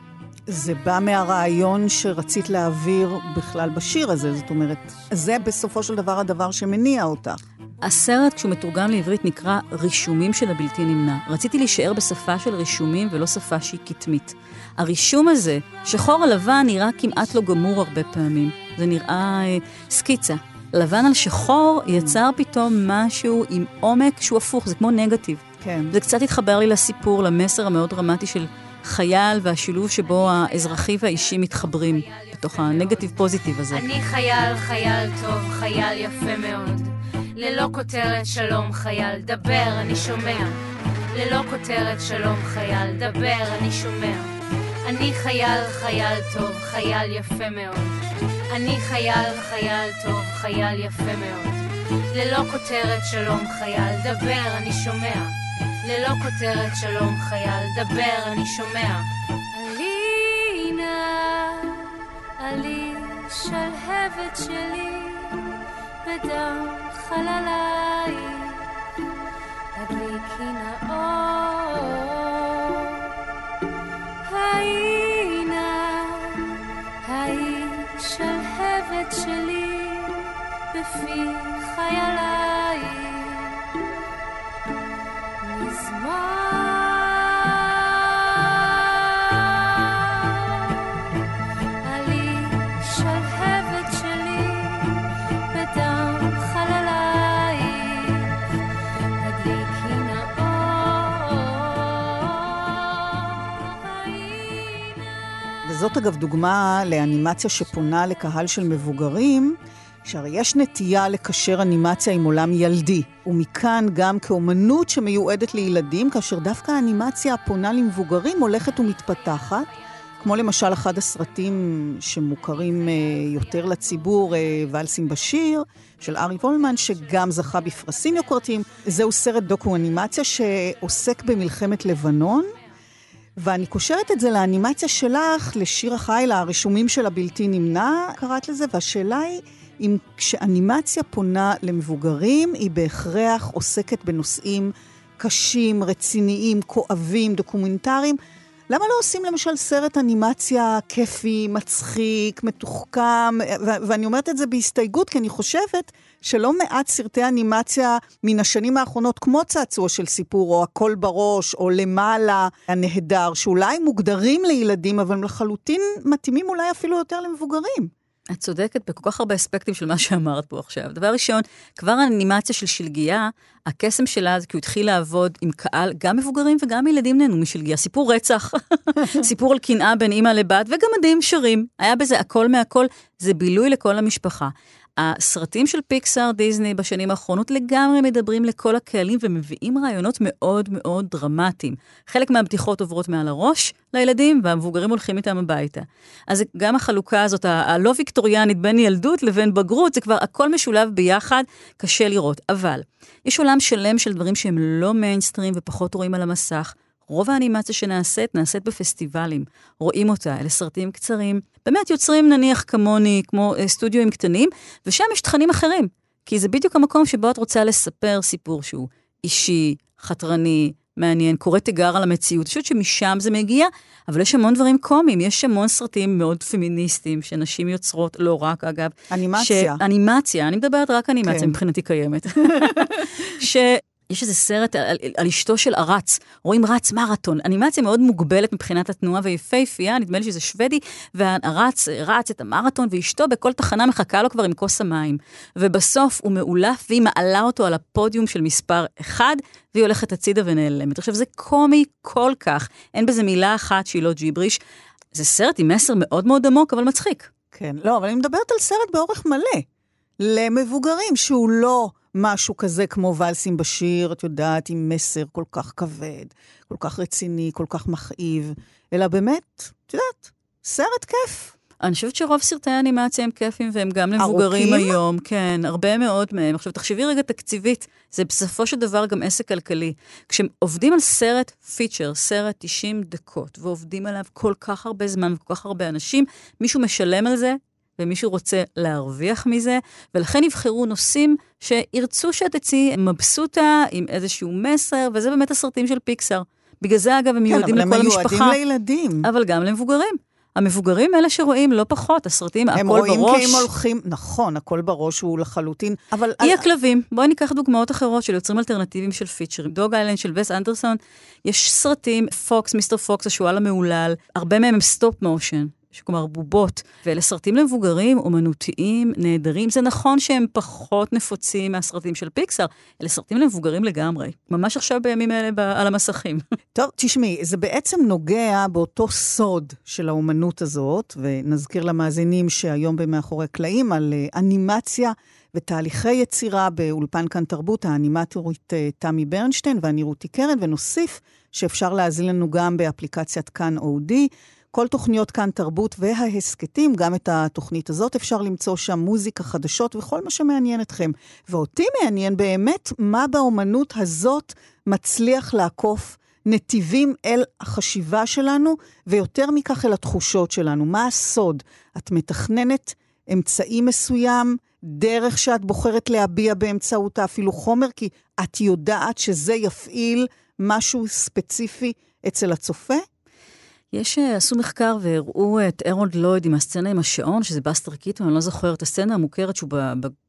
זה בא מהרעיון שרצית להעביר בכלל בשיר הזה, זאת אומרת, זה בסופו של דבר הדבר שמניע אותך. הסרט, כשהוא מתורגם לעברית, נקרא רישומים של הבלתי נמנע. רציתי להישאר בשפה של רישומים ולא שפה שהיא כתמית. הרישום הזה, שחור על לבן, נראה כמעט לא גמור הרבה פעמים. זה נראה אה, סקיצה. לבן על שחור יצר פתאום משהו עם עומק שהוא הפוך, זה כמו נגטיב. כן. זה קצת התחבר לי לסיפור, למסר המאוד דרמטי של חייל והשילוב שבו האזרחי והאישי מתחברים בתוך הנגטיב פוזיטיב הזה. אני חייל, חייל טוב, חייל יפה מאוד. ללא כותרת שלום חייל, דבר, אני שומע. ללא כותרת שלום חייל, דבר, אני שומע. אני חייל, חייל טוב, חייל יפה מאוד. אני חייל, חייל טוב, חייל יפה מאוד. ללא כותרת שלום חייל, דבר, אני שומע. ללא כותרת שלום חייל, דבר אני שומע. עלי נא, עלי שלהבת שלי, בדם חלליי, הדליקי נא זאת אגב דוגמה לאנימציה שפונה לקהל של מבוגרים, שהרי יש נטייה לקשר אנימציה עם עולם ילדי, ומכאן גם כאומנות שמיועדת לילדים, כאשר דווקא האנימציה הפונה למבוגרים הולכת ומתפתחת. כמו למשל אחד הסרטים שמוכרים אה, יותר לציבור, אה, ואלסים בשיר, של ארי וולמן, שגם זכה בפרסים יוקרתיים. זהו סרט דוקו-אנימציה שעוסק במלחמת לבנון, ואני קושרת את זה לאנימציה שלך, לשיר החיל, הרשומים של הבלתי נמנע, קראת לזה, והשאלה היא... אם כשאנימציה פונה למבוגרים, היא בהכרח עוסקת בנושאים קשים, רציניים, כואבים, דוקומנטריים. למה לא עושים למשל סרט אנימציה כיפי, מצחיק, מתוחכם? ו- ואני אומרת את זה בהסתייגות, כי אני חושבת שלא מעט סרטי אנימציה מן השנים האחרונות, כמו צעצוע של סיפור, או הכל בראש, או למעלה הנהדר, שאולי מוגדרים לילדים, אבל לחלוטין מתאימים אולי אפילו יותר למבוגרים. את צודקת בכל כך הרבה אספקטים של מה שאמרת פה עכשיו. דבר ראשון, כבר האנימציה של שלגיה, הקסם שלה זה כי הוא התחיל לעבוד עם קהל, גם מבוגרים וגם ילדים נהנו משלגיה. סיפור רצח, *laughs* סיפור על קנאה בין אימא לבת, וגמדים שרים. היה בזה הכל מהכל, זה בילוי לכל המשפחה. הסרטים של פיקסאר, דיסני בשנים האחרונות לגמרי מדברים לכל הקהלים ומביאים רעיונות מאוד מאוד דרמטיים. חלק מהבדיחות עוברות מעל הראש לילדים, והמבוגרים הולכים איתם הביתה. אז גם החלוקה הזאת, הלא ויקטוריאנית בין ילדות לבין בגרות, זה כבר הכל משולב ביחד, קשה לראות. אבל יש עולם שלם של דברים שהם לא מיינסטרים ופחות רואים על המסך. רוב האנימציה שנעשית, נעשית בפסטיבלים. רואים אותה, אלה סרטים קצרים. באמת יוצרים נניח כמוני, כמו אה, סטודיו קטנים, ושם יש תכנים אחרים. כי זה בדיוק המקום שבו את רוצה לספר סיפור שהוא אישי, חתרני, מעניין, קורא תיגר על המציאות. אני חושבת שמשם זה מגיע, אבל יש המון דברים קומיים, יש המון סרטים מאוד פמיניסטיים שנשים יוצרות, לא רק אגב. אנימציה. ש... אנימציה, אני מדברת רק אנימציה, כן. מבחינתי קיימת. *laughs* ש... יש איזה סרט על, על אשתו של ארץ, רואים רץ מרתון, אנימציה מאוד מוגבלת מבחינת התנועה ויפהפייה, נדמה לי שזה שוודי, והרץ רץ את המרתון, ואשתו בכל תחנה מחכה לו כבר עם כוס המים. ובסוף הוא מאולף, והיא מעלה אותו על הפודיום של מספר אחד, והיא הולכת הצידה ונעלמת. עכשיו, זה קומי כל כך, אין בזה מילה אחת שהיא לא ג'יבריש. זה סרט עם מסר מאוד מאוד עמוק, אבל מצחיק. כן, לא, אבל אני מדברת על סרט באורך מלא, למבוגרים, שהוא לא... משהו כזה כמו ולסים בשיר, את יודעת, עם מסר כל כך כבד, כל כך רציני, כל כך מכאיב, אלא באמת, את יודעת, סרט כיף. אני חושבת שרוב סרטי האנימציה הם כיפים והם גם למבוגרים ארוכים? היום. כן, הרבה מאוד מהם. עכשיו, תחשבי רגע תקציבית, זה בסופו של דבר גם עסק כלכלי. כשעובדים על סרט פיצ'ר, סרט 90 דקות, ועובדים עליו כל כך הרבה זמן וכל כך הרבה אנשים, מישהו משלם על זה ומישהו רוצה להרוויח מזה, ולכן יבחרו נושאים שירצו שאת תצאי מבסוטה עם איזשהו מסר, וזה באמת הסרטים של פיקסאר. בגלל זה, אגב, הם מיועדים כן, לכל המשפחה. כן, אבל הם מיועדים לילדים. אבל גם למבוגרים. המבוגרים אלה שרואים לא פחות, הסרטים, הקול בראש. הם רואים כי הם הולכים, נכון, הקול בראש הוא לחלוטין, אבל... אי על... הכלבים, בואי ניקח דוגמאות אחרות של יוצרים אלטרנטיביים של פיצ'רים. Dog Island של וס אנדרסון, יש סרטים, Fox, Mister Fox, השועל המהולל, הרבה מהם הם stop motion. כלומר בובות, ואלה סרטים למבוגרים, אומנותיים, נהדרים. זה נכון שהם פחות נפוצים מהסרטים של פיקסאר, אלה סרטים למבוגרים לגמרי. ממש עכשיו בימים האלה ב- על המסכים. *laughs* טוב, תשמעי, זה בעצם נוגע באותו סוד של האומנות הזאת, ונזכיר למאזינים שהיום במאחורי הקלעים על אה, אנימציה. ותהליכי יצירה באולפן כאן תרבות, האנימטורית אה, תמי ברנשטיין ואני רותי קרן, ונוסיף שאפשר להאזין לנו גם באפליקציית כאן אודי. כל תוכניות כאן תרבות וההסכתים, גם את התוכנית הזאת אפשר למצוא שם מוזיקה, חדשות וכל מה שמעניין אתכם. ואותי מעניין באמת מה באומנות הזאת מצליח לעקוף נתיבים אל החשיבה שלנו, ויותר מכך אל התחושות שלנו. מה הסוד? את מתכננת אמצעי מסוים, דרך שאת בוחרת להביע באמצעותה אפילו חומר, כי את יודעת שזה יפעיל משהו ספציפי אצל הצופה? יש, אה, עשו מחקר והראו את ארולד לויד עם הסצנה עם השעון, שזה בסטר קיטון, אני לא זוכרת, הסצנה המוכרת שהוא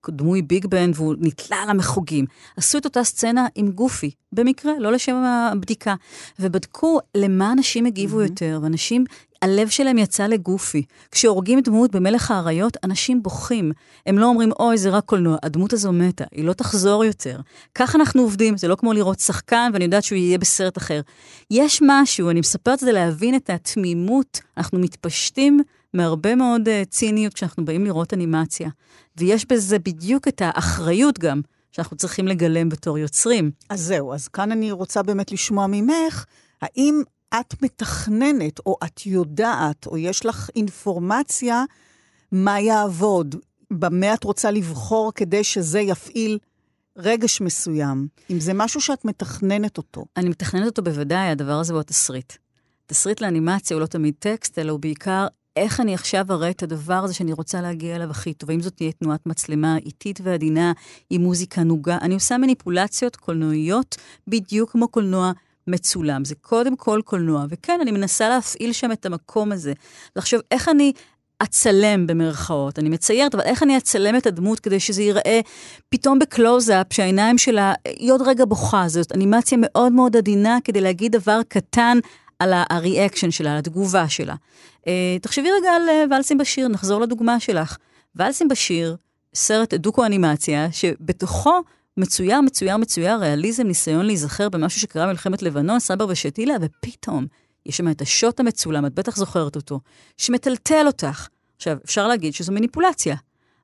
בדמוי ביג בנד והוא נתלה על המחוגים. עשו את אותה סצנה עם גופי, במקרה, לא לשם הבדיקה. ובדקו למה אנשים הגיבו mm-hmm. יותר, ואנשים הלב שלהם יצא לגופי. כשהורגים דמות במלך האריות, אנשים בוכים. הם לא אומרים, אוי, זה רק קולנוע, הדמות הזו מתה, היא לא תחזור יותר. כך אנחנו עובדים, זה לא כמו לראות שחקן, ואני יודעת שהוא יהיה בסרט אחר. יש משהו, אני מספרת את זה להבין את התמימות, אנחנו מתפשטים מהרבה מאוד uh, ציניות כשאנחנו באים לראות אנימציה. ויש בזה בדיוק את האחריות גם, שאנחנו צריכים לגלם בתור יוצרים. אז זהו, אז כאן אני רוצה באמת לשמוע ממך, האם את מתכננת, או את יודעת, או יש לך אינפורמציה מה יעבוד, במה את רוצה לבחור כדי שזה יפעיל רגש מסוים, אם זה משהו שאת מתכננת אותו. אני מתכננת אותו בוודאי, הדבר הזה הוא התסריט. תסריט לאנימציה הוא לא תמיד טקסט, אלא הוא בעיקר איך אני עכשיו אראה את הדבר הזה שאני רוצה להגיע אליו הכי טוב. האם זאת תהיה תנועת מצלמה איטית ועדינה, עם מוזיקה נוגה. אני עושה מניפולציות קולנועיות בדיוק כמו קולנוע מצולם. זה קודם כל קולנוע. וכן, אני מנסה להפעיל שם את המקום הזה. לחשוב איך אני אצלם במרכאות. אני מציירת, אבל איך אני אצלם את הדמות כדי שזה ייראה פתאום בקלוז-אפ, שהעיניים שלה, היא עוד רגע בוכה. זאת אנימציה מאוד מאוד עדינה כדי להגיד דבר קטן על הריאקשן שלה, על התגובה שלה. Uh, תחשבי רגע על uh, ואלסים בשיר, נחזור לדוגמה שלך. ואלסים בשיר, סרט דוקו-אנימציה, שבתוכו מצויר, מצויר, מצויר, ריאליזם, ניסיון להיזכר במשהו שקרה במלחמת לבנון, סבר ושתילה, ופתאום יש שם את השוט המצולם, את בטח זוכרת אותו, שמטלטל אותך. עכשיו, אפשר להגיד שזו מניפולציה,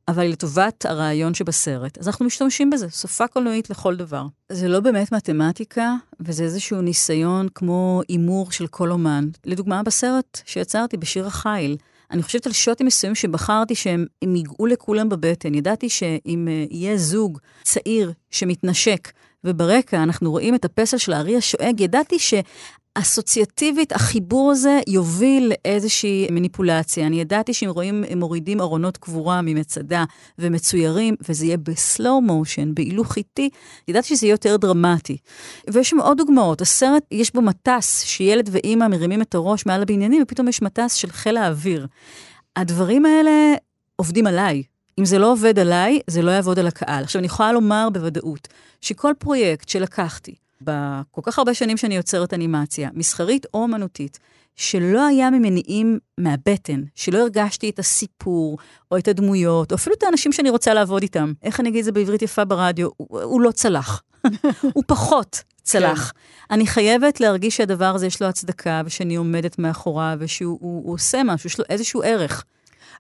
אבל היא לטובת הרעיון שבסרט, אז אנחנו משתמשים בזה, שפה קולנועית לכל דבר. זה לא באמת מתמטיקה, וזה איזשהו ניסיון כמו הימור של כל אומן. לדוגמה, בסרט שיצרתי, בשיר החיל, אני חושבת על שוטים מסוימים שבחרתי שהם ייגעו לכולם בבטן. ידעתי שאם uh, יהיה זוג צעיר שמתנשק, וברקע אנחנו רואים את הפסל של הארי השואג, ידעתי ש... אסוציאטיבית, החיבור הזה יוביל לאיזושהי מניפולציה. אני ידעתי שאם רואים, הם מורידים ארונות קבורה ממצדה ומצוירים, וזה יהיה בסלואו מושן, בהילוך איטי, ידעתי שזה יהיה יותר דרמטי. ויש שם עוד דוגמאות. הסרט, יש בו מטס, שילד ואימא מרימים את הראש מעל הבניינים, ופתאום יש מטס של חיל האוויר. הדברים האלה עובדים עליי. אם זה לא עובד עליי, זה לא יעבוד על הקהל. עכשיו, אני יכולה לומר בוודאות שכל פרויקט שלקחתי, בכל כך הרבה שנים שאני יוצרת אנימציה, מסחרית או אמנותית, שלא היה ממניעים מהבטן, שלא הרגשתי את הסיפור, או את הדמויות, או אפילו את האנשים שאני רוצה לעבוד איתם. איך אני אגיד את זה בעברית יפה ברדיו? הוא, הוא לא צלח. *laughs* הוא פחות צלח. כן. אני חייבת להרגיש שהדבר הזה יש לו הצדקה, ושאני עומדת מאחוריו, ושהוא הוא, הוא עושה משהו, יש לו איזשהו ערך.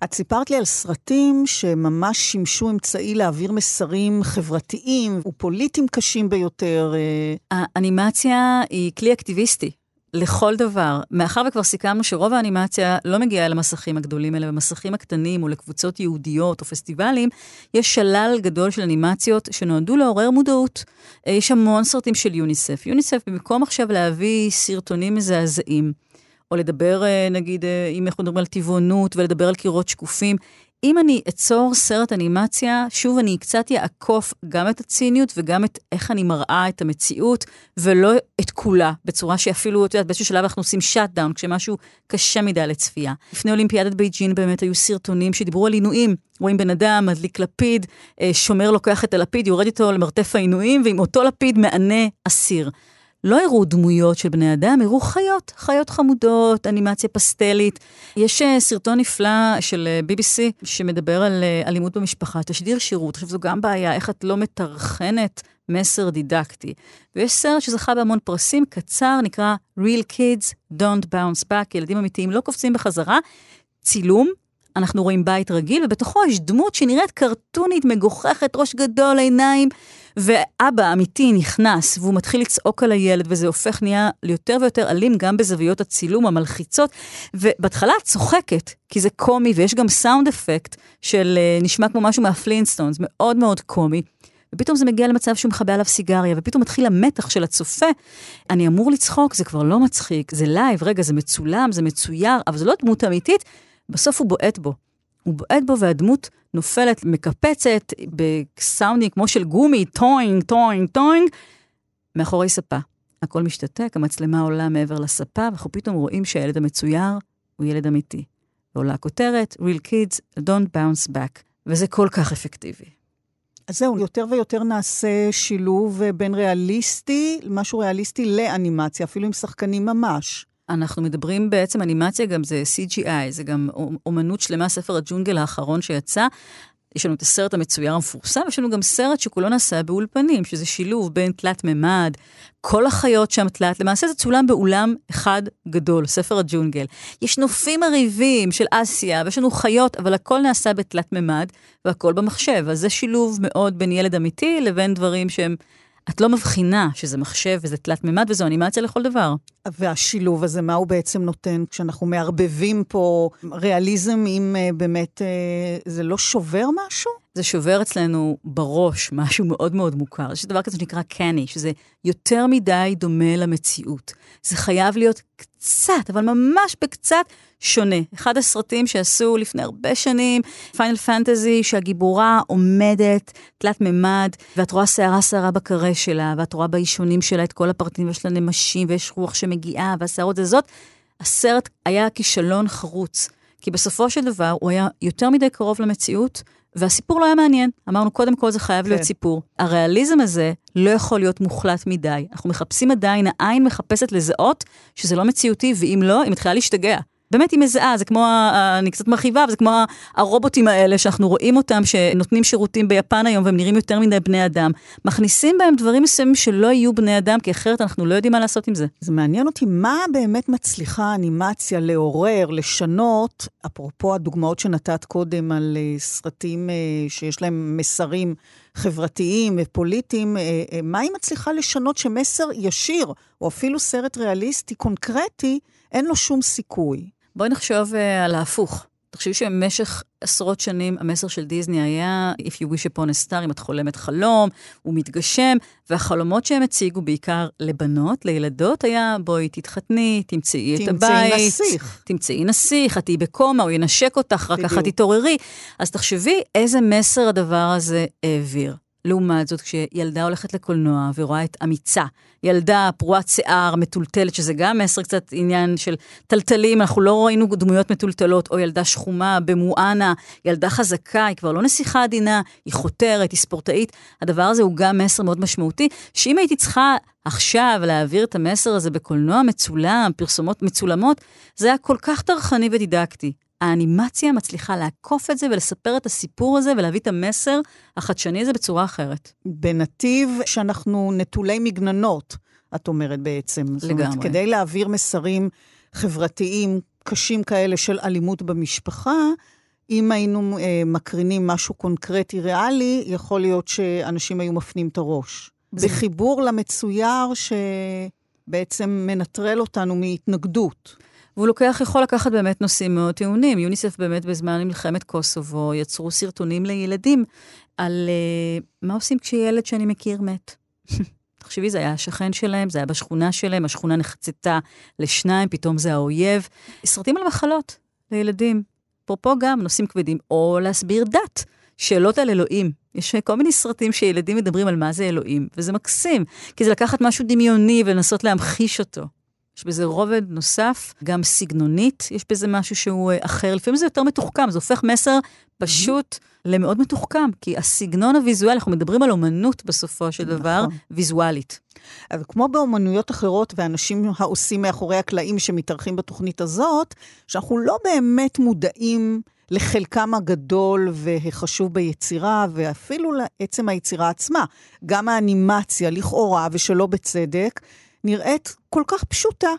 את סיפרת לי על סרטים שממש שימשו אמצעי להעביר מסרים חברתיים ופוליטיים קשים ביותר. אה. האנימציה היא כלי אקטיביסטי. לכל דבר. מאחר וכבר סיכמנו שרוב האנימציה לא מגיעה אל המסכים הגדולים, אלא במסכים הקטנים או לקבוצות יהודיות או פסטיבלים, יש שלל גדול של אנימציות שנועדו לעורר מודעות. אה, יש המון סרטים של יוניסף. יוניסף, במקום עכשיו להביא סרטונים מזעזעים, או לדבר, אה, נגיד, אה, אם אנחנו מדברים על טבעונות ולדבר על קירות שקופים. אם אני אצור סרט אנימציה, שוב, אני קצת אעקוף גם את הציניות וגם את איך אני מראה את המציאות, ולא את כולה, בצורה שאפילו, את יודעת, באיזשהו שלב אנחנו עושים shutdown, כשמשהו קשה מדי לצפייה. לפני אולימפיאדת בייג'ין באמת היו סרטונים שדיברו על עינויים. רואים בן אדם, מדליק לפיד, אה, שומר לוקח את הלפיד, יורד איתו למרתף העינויים, ועם אותו לפיד מענה אסיר. לא הראו דמויות של בני אדם, הראו חיות, חיות חמודות, אנימציה פסטלית. יש אה, סרטון נפלא של אה, BBC שמדבר על אה, אלימות במשפחה, תשדיר שירות. עכשיו, זו גם בעיה, איך את לא מטרחנת מסר דידקטי. ויש סרט שזכה בהמון פרסים, קצר, נקרא Real Kids Don't Bounce Back, ילדים אמיתיים לא קופצים בחזרה. צילום, אנחנו רואים בית רגיל, ובתוכו יש דמות שנראית קרטונית, מגוחכת, ראש גדול, עיניים. ואבא אמיתי נכנס והוא מתחיל לצעוק על הילד, וזה הופך נהיה ליותר ויותר אלים גם בזוויות הצילום המלחיצות. ובהתחלה את צוחקת, כי זה קומי, ויש גם sound effect של אה, נשמע כמו משהו מהפלינסטונס, מאוד מאוד קומי. ופתאום זה מגיע למצב שהוא מכבה עליו סיגריה, ופתאום מתחיל המתח של הצופה. אני אמור לצחוק, זה כבר לא מצחיק, זה live, רגע, זה מצולם, זה מצויר, אבל זו לא דמות אמיתית, בסוף הוא בועט בו. הוא בועט בו והדמות נופלת, מקפצת בסאונדים כמו של גומי, טוינג, טוינג, טוינג, מאחורי ספה. הכל משתתק, המצלמה עולה מעבר לספה, ואנחנו פתאום רואים שהילד המצויר הוא ילד אמיתי. ועולה הכותרת, Real Kids Don't Bounce Back, וזה כל כך אפקטיבי. אז זהו, יותר ויותר נעשה שילוב בין ריאליסטי, משהו ריאליסטי לאנימציה, אפילו עם שחקנים ממש. אנחנו מדברים בעצם, אנימציה גם זה CGI, זה גם אומנות שלמה, ספר הג'ונגל האחרון שיצא. יש לנו את הסרט המצויר המפורסם, יש לנו גם סרט שכולו נעשה באולפנים, שזה שילוב בין תלת מימד, כל החיות שם תלת, למעשה זה צולם באולם אחד גדול, ספר הג'ונגל. יש נופים מרהיבים של אסיה, ויש לנו חיות, אבל הכל נעשה בתלת מימד, והכל במחשב. אז זה שילוב מאוד בין ילד אמיתי לבין דברים שהם את לא מבחינה שזה מחשב וזה תלת מימד וזו אנימציה לכל דבר. והשילוב הזה, מה הוא בעצם נותן כשאנחנו מערבבים פה ריאליזם אם uh, באמת uh, זה לא שובר משהו? זה שובר אצלנו בראש משהו מאוד מאוד מוכר. יש דבר כזה שנקרא קני, שזה יותר מדי דומה למציאות. זה חייב להיות קצת, אבל ממש בקצת, שונה. אחד הסרטים שעשו לפני הרבה שנים, פיינל פנטזי, שהגיבורה עומדת תלת מימד, ואת רואה שערה שערה בקרה שלה, ואת רואה באישונים שלה את כל הפרטים, ויש לה נמשים, ויש רוח שמגיעה, והשערות זה זאת. הסרט היה כישלון חרוץ, כי בסופו של דבר הוא היה יותר מדי קרוב למציאות, והסיפור לא היה מעניין. אמרנו, קודם כל זה חייב כן. להיות סיפור. הריאליזם הזה לא יכול להיות מוחלט מדי. אנחנו מחפשים עדיין, העין מחפשת לזהות שזה לא מציאותי, ואם לא, היא מתחילה להשתגע. באמת היא מזהה, זה כמו, אני קצת מרחיבה, אבל זה כמו הרובוטים האלה שאנחנו רואים אותם, שנותנים שירותים ביפן היום והם נראים יותר מדי בני אדם. מכניסים בהם דברים מסוימים שלא יהיו בני אדם, כי אחרת אנחנו לא יודעים מה לעשות עם זה. זה מעניין אותי, מה באמת מצליחה האנימציה לעורר, לשנות, אפרופו הדוגמאות שנתת קודם על אה, סרטים אה, שיש להם מסרים חברתיים ופוליטיים, אה, מה היא מצליחה לשנות שמסר ישיר, או אפילו סרט ריאליסטי, קונקרטי, אין לו שום סיכוי. בואי נחשוב uh, על ההפוך. תחשבי שבמשך עשרות שנים המסר של דיסני היה If you wish upon a star, אם את חולמת חלום, הוא מתגשם, והחלומות שהם הציגו בעיקר לבנות, לילדות, היה בואי תתחתני, תמצאי את הבית. תמצאי נסיך. תמצאי נסיך, את תהיי בקומה, הוא ינשק אותך, רק ככה תתעוררי. אז תחשבי איזה מסר הדבר הזה העביר. לעומת זאת, כשילדה הולכת לקולנוע ורואה את אמיצה, ילדה פרועת שיער, מטולטלת, שזה גם מסר קצת עניין של טלטלים, אנחנו לא ראינו דמויות מטולטלות, או ילדה שחומה במואנה, ילדה חזקה, היא כבר לא נסיכה עדינה, היא חותרת, היא ספורטאית, הדבר הזה הוא גם מסר מאוד משמעותי, שאם הייתי צריכה עכשיו להעביר את המסר הזה בקולנוע מצולם, פרסומות מצולמות, זה היה כל כך טרחני ודידקטי. האנימציה מצליחה לעקוף את זה ולספר את הסיפור הזה ולהביא את המסר החדשני הזה בצורה אחרת. בנתיב שאנחנו נטולי מגננות, את אומרת בעצם. לגמרי. זאת אומרת, כדי להעביר מסרים חברתיים קשים כאלה של אלימות במשפחה, אם היינו אה, מקרינים משהו קונקרטי ריאלי, יכול להיות שאנשים היו מפנים את הראש. זה... בחיבור למצויר שבעצם מנטרל אותנו מהתנגדות. והוא לוקח, יכול לקחת באמת נושאים מאוד טעונים. יוניסף באמת בזמן מלחמת קוסובו יצרו סרטונים לילדים על uh, מה עושים כשילד שאני מכיר מת. *laughs* תחשבי, זה היה השכן שלהם, זה היה בשכונה שלהם, השכונה נחצתה לשניים, פתאום זה האויב. סרטים על מחלות לילדים. אפרופו גם נושאים כבדים, או להסביר דת, שאלות על אלוהים. יש כל מיני סרטים שילדים מדברים על מה זה אלוהים, וזה מקסים, כי זה לקחת משהו דמיוני ולנסות להמחיש אותו. יש בזה רובד נוסף, גם סגנונית, יש בזה משהו שהוא אה, אחר. לפעמים זה יותר מתוחכם, זה הופך מסר פשוט למאוד מתוחכם, כי הסגנון הוויזואלי, אנחנו מדברים על אומנות בסופו של דבר, נכון. ויזואלית. אבל כמו באומנויות אחרות, ואנשים העושים מאחורי הקלעים שמתארחים בתוכנית הזאת, שאנחנו לא באמת מודעים לחלקם הגדול והחשוב ביצירה, ואפילו לעצם היצירה עצמה. גם האנימציה, לכאורה ושלא בצדק, נראית כל כך פשוטה.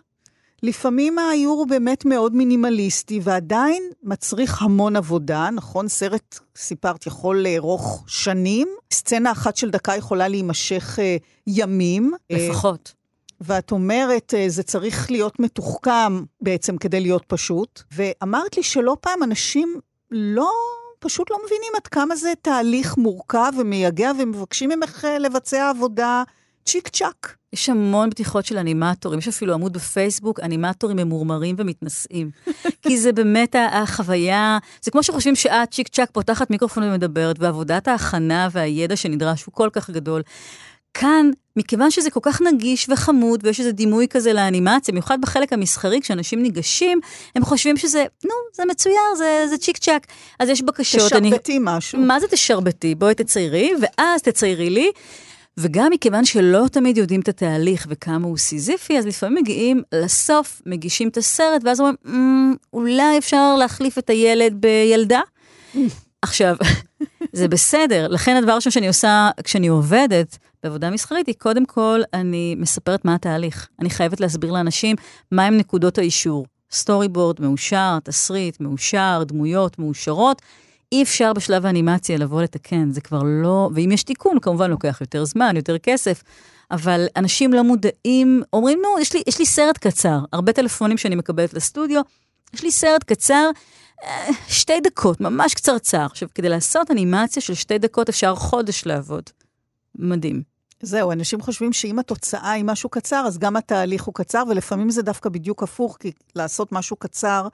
לפעמים האיור הוא באמת מאוד מינימליסטי, ועדיין מצריך המון עבודה, נכון? סרט, סיפרת, יכול לארוך שנים. סצנה אחת של דקה יכולה להימשך אה, ימים. אה, לפחות. ואת אומרת, אה, זה צריך להיות מתוחכם בעצם כדי להיות פשוט. ואמרת לי שלא פעם אנשים לא, פשוט לא מבינים עד כמה זה תהליך מורכב ומייגע, ומבקשים ממך אה, לבצע עבודה צ'יק צ'אק. יש המון בדיחות של אנימטורים, יש אפילו עמוד בפייסבוק, אנימטורים ממורמרים ומתנשאים. *laughs* כי זה באמת החוויה, זה כמו שחושבים שאת צ'יק צ'אק פותחת מיקרופון ומדברת, ועבודת ההכנה והידע שנדרש הוא כל כך גדול. כאן, מכיוון שזה כל כך נגיש וחמוד, ויש איזה דימוי כזה לאנימציה, במיוחד בחלק המסחרי, כשאנשים ניגשים, הם חושבים שזה, נו, זה מצויר, זה, זה צ'יק צ'אק. אז יש בקשות. תשרבטי אני... משהו. מה זה תשרבטי? בואי תציירי, ואז תציירי לי. וגם מכיוון שלא תמיד יודעים את התהליך וכמה הוא סיזיפי, אז לפעמים מגיעים לסוף, מגישים את הסרט, ואז אומרים, mm, אולי אפשר להחליף את הילד בילדה? עכשיו, *laughs* זה בסדר, לכן הדבר הראשון שאני עושה כשאני עובדת בעבודה מסחרית, היא קודם כל, אני מספרת מה התהליך. אני חייבת להסביר לאנשים מהם נקודות האישור. סטורי בורד מאושר, תסריט מאושר, דמויות מאושרות. אי אפשר בשלב האנימציה לבוא לתקן, זה כבר לא, ואם יש תיקון, כמובן לוקח יותר זמן, יותר כסף, אבל אנשים לא מודעים, אומרים, נו, יש לי, יש לי סרט קצר, הרבה טלפונים שאני מקבלת לסטודיו, יש לי סרט קצר, אה, שתי דקות, ממש קצרצר. עכשיו, כדי לעשות אנימציה של שתי דקות אפשר חודש לעבוד. מדהים. זהו, אנשים חושבים שאם התוצאה היא משהו קצר, אז גם התהליך הוא קצר, ולפעמים זה דווקא בדיוק הפוך, כי לעשות משהו קצר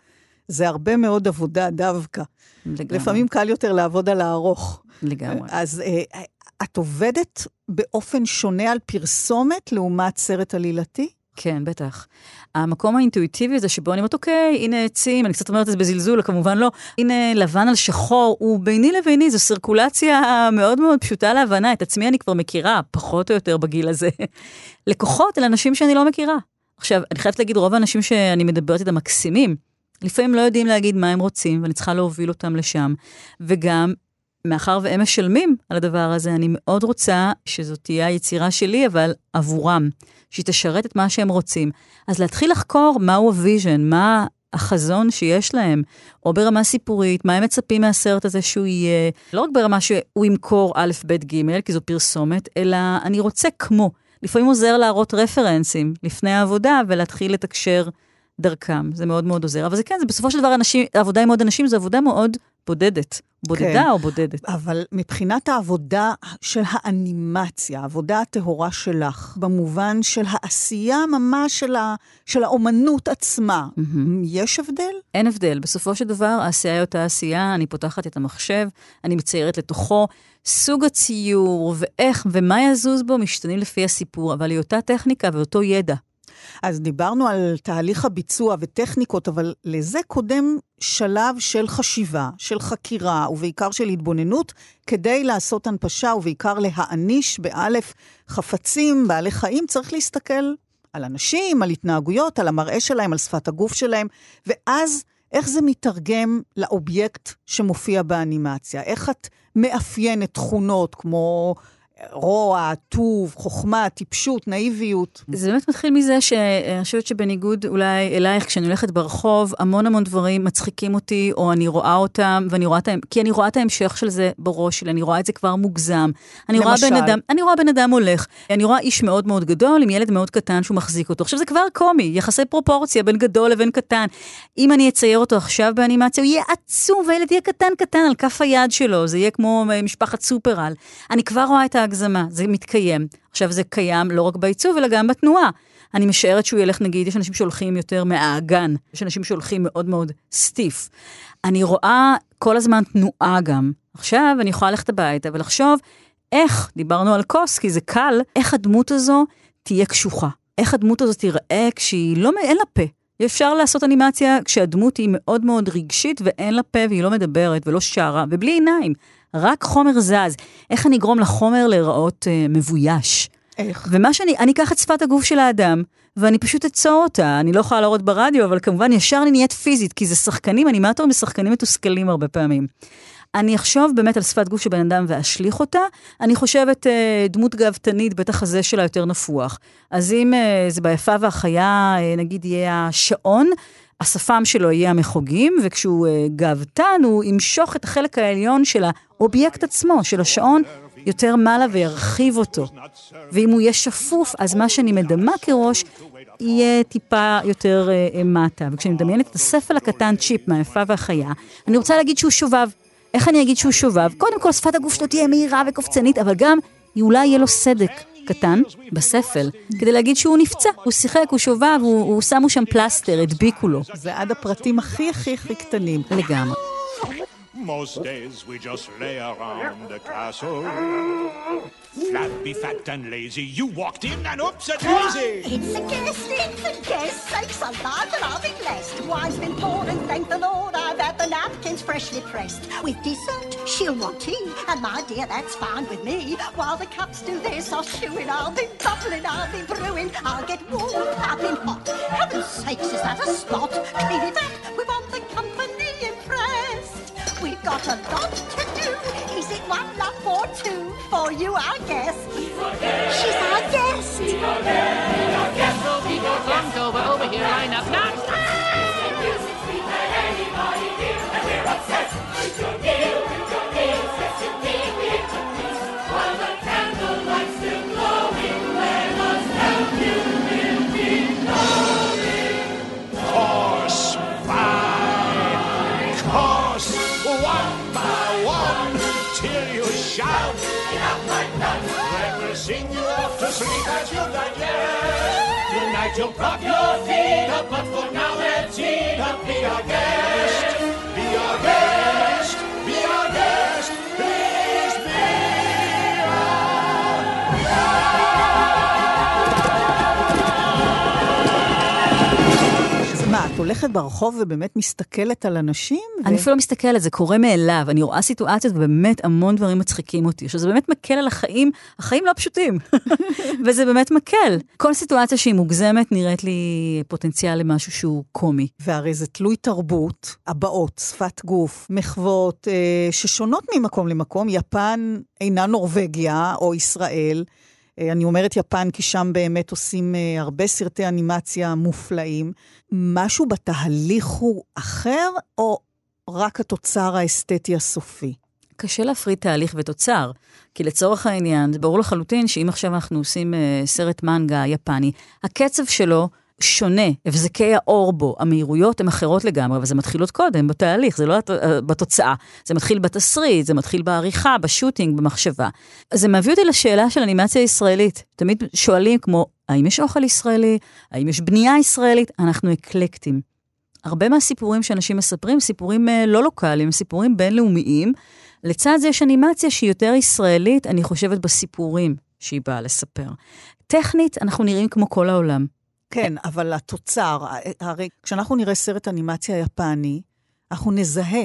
זה הרבה מאוד עבודה דווקא. לגמרי. לפעמים קל יותר לעבוד על הארוך. לגמרי. אז אה, את עובדת באופן שונה על פרסומת לעומת סרט עלילתי? כן, בטח. המקום האינטואיטיבי הזה שבו אני אומרת, אוקיי, הנה עצים, אני קצת אומרת את זה בזלזול, כמובן לא, הנה לבן על שחור, הוא ביני לביני, זו סירקולציה מאוד מאוד פשוטה להבנה, את עצמי אני כבר מכירה, פחות או יותר בגיל הזה. לקוחות אלה אנשים שאני לא מכירה. עכשיו, אני חייבת להגיד, רוב האנשים שאני מדברת איתם מקסימים, לפעמים לא יודעים להגיד מה הם רוצים, ואני צריכה להוביל אותם לשם. וגם, מאחר והם משלמים על הדבר הזה, אני מאוד רוצה שזאת תהיה היצירה שלי, אבל עבורם. שהיא תשרת את מה שהם רוצים. אז להתחיל לחקור מהו ה vision, מה החזון שיש להם, או ברמה סיפורית, מה הם מצפים מהסרט הזה שהוא יהיה, לא רק ברמה שהוא ימכור א', ב', ג', כי זו פרסומת, אלא אני רוצה כמו. לפעמים עוזר להראות references לפני העבודה ולהתחיל לתקשר דרכם, זה מאוד מאוד עוזר. אבל זה כן, זה בסופו של דבר אנשים, עבודה עם עוד אנשים זו עבודה מאוד בודדת. בודדה כן, או בודדת? אבל מבחינת העבודה של האנימציה, העבודה הטהורה שלך, במובן של העשייה ממש של, ה, של האומנות עצמה, mm-hmm. יש הבדל? אין הבדל. בסופו של דבר, העשייה היא אותה עשייה, אני פותחת את המחשב, אני מציירת לתוכו. סוג הציור ואיך ומה יזוז בו משתנים לפי הסיפור, אבל היא אותה טכניקה ואותו ידע. אז דיברנו על תהליך הביצוע וטכניקות, אבל לזה קודם שלב של חשיבה, של חקירה, ובעיקר של התבוננות, כדי לעשות הנפשה, ובעיקר להעניש באלף חפצים, בעלי חיים, צריך להסתכל על אנשים, על התנהגויות, על המראה שלהם, על שפת הגוף שלהם, ואז איך זה מתרגם לאובייקט שמופיע באנימציה? איך את מאפיינת תכונות כמו רוע, טוב, חוכמה, טיפשות, נאיביות. זה באמת מתחיל מזה שאני חושבת שבניגוד אולי אלייך, כשאני הולכת ברחוב, המון המון דברים מצחיקים אותי, או אני רואה אותם, ואני רואה את הם, כי אני רואה את ההמשך של זה בראש שלי, אני רואה את זה כבר מוגזם. אני למשל? רואה בן אדם, אני רואה בן אדם הולך, אני רואה איש מאוד מאוד גדול עם ילד מאוד קטן שהוא מחזיק אותו. עכשיו זה כבר קומי, יחסי פרופורציה בין גדול לבין קטן. אם אני אצייר אותו עכשיו באנימציה, הוא יהיה עצום, והילד יהיה קטן קטן על כף היד שלו, זה יהיה כמו משפחת סופרל. אני כבר רואה את ההגזמה, זה מתקיים. עכשיו, זה קיים לא רק בעיצוב, אלא גם בתנועה. אני משערת שהוא ילך, נגיד, יש אנשים שהולכים יותר מהאגן, יש אנשים שהולכים מאוד מאוד סטיף. אני רואה כל הזמן תנועה גם. עכשיו, אני יכולה ללכת הביתה ולחשוב איך, דיברנו על כוס, כי זה קל, איך הדמות הזו תהיה קשוחה. איך הדמות הזו תיראה כשהיא לא, אין לה פה. אפשר לעשות אנימציה כשהדמות היא מאוד מאוד רגשית ואין לה פה והיא לא מדברת ולא שרה ובלי עיניים. רק חומר זז. איך אני אגרום לחומר להיראות אה, מבויש? איך? ומה שאני, אני אקח את שפת הגוף של האדם, ואני פשוט אצור אותה. אני לא יכולה להראות ברדיו, אבל כמובן ישר אני נהיית פיזית, כי זה שחקנים, אנימטורים ושחקנים מתוסכלים הרבה פעמים. אני אחשוב באמת על שפת גוף של בן אדם ואשליך אותה. אני חושבת אה, דמות גאוותנית, בטח הזה שלה יותר נפוח. אז אם אה, זה ביפה והחיה, אה, נגיד יהיה השעון, השפם שלו יהיה המחוגים, וכשהוא uh, גאוותן, הוא ימשוך את החלק העליון של האובייקט עצמו, של השעון, יותר מעלה וירחיב אותו. ואם הוא יהיה שפוף, אז מה שאני מדמה כראש יהיה טיפה יותר uh, מטה. וכשאני מדמיינת את הספל הקטן צ'יפ מהיפה והחיה, אני רוצה להגיד שהוא שובב. איך אני אגיד שהוא שובב? קודם כל, שפת הגוף שלו תהיה מהירה וקופצנית, אבל גם אולי יהיה לו סדק. קטן בספל, כדי להגיד שהוא נפצע, הוא שיחק, הוא שובב, הוא, הוא שמו שם פלסטר, הדביקו לו. זה עד הפרטים הכי הכי הכי קטנים. לגמרי. Most days we just lay around the castle. Flabby, fat and lazy, you walked in and upset Daisy. It's a guest, it's a guest. Sakes alive that I've been blessed. Wine's been poured and thank the Lord I've had the napkins freshly pressed. With dessert, she'll want tea. And my dear, that's fine with me. While the cups do this, I'll shooing, I'll be bubbling, I'll be brewing. I'll get warm, piping hot. Heaven's sakes, is that a spot? Clearly that, we want the company got a lot to do. Is it one lump or two? For you, our guest. She's our guest. over, over here, line up. Course sing you off to sleep as you digest. Tonight you'll prop your feet up, but for now let's eat up. Be our guest, הולכת ברחוב ובאמת מסתכלת על אנשים? ו- אני אפילו לא מסתכלת, זה קורה מאליו. אני רואה סיטואציות ובאמת המון דברים מצחיקים אותי. עכשיו, זה באמת מקל על החיים, החיים לא פשוטים, *laughs* וזה באמת מקל. כל סיטואציה שהיא מוגזמת נראית לי פוטנציאל למשהו שהוא קומי. והרי זה תלוי תרבות, הבעות, שפת גוף, מחוות, אה, ששונות ממקום למקום. יפן אינה נורבגיה או ישראל. אה, אני אומרת יפן כי שם באמת עושים אה, הרבה סרטי אנימציה מופלאים. משהו בתהליך הוא אחר, או רק התוצר האסתטי הסופי? קשה להפריד תהליך ותוצר, כי לצורך העניין, זה ברור לחלוטין שאם עכשיו אנחנו עושים אה, סרט מנגה יפני, הקצב שלו שונה, הבזקי האור בו, המהירויות הן אחרות לגמרי, וזה מתחיל עוד קודם, בתהליך, זה לא אה, בתוצאה. זה מתחיל בתסריט, זה מתחיל בעריכה, בשוטינג, במחשבה. זה מביא אותי לשאלה של אנימציה ישראלית. תמיד שואלים כמו, האם יש אוכל ישראלי? האם יש בנייה ישראלית? אנחנו אקלקטים. הרבה מהסיפורים שאנשים מספרים, סיפורים אה, לא לוקאליים, סיפורים בינלאומיים. לצד זה יש אנימציה שהיא יותר ישראלית, אני חושבת, בסיפורים שהיא באה לספר. טכנית, אנחנו נראים כמו כל העולם. כן, אבל התוצר, הרי כשאנחנו נראה סרט אנימציה יפני, אנחנו נזהה.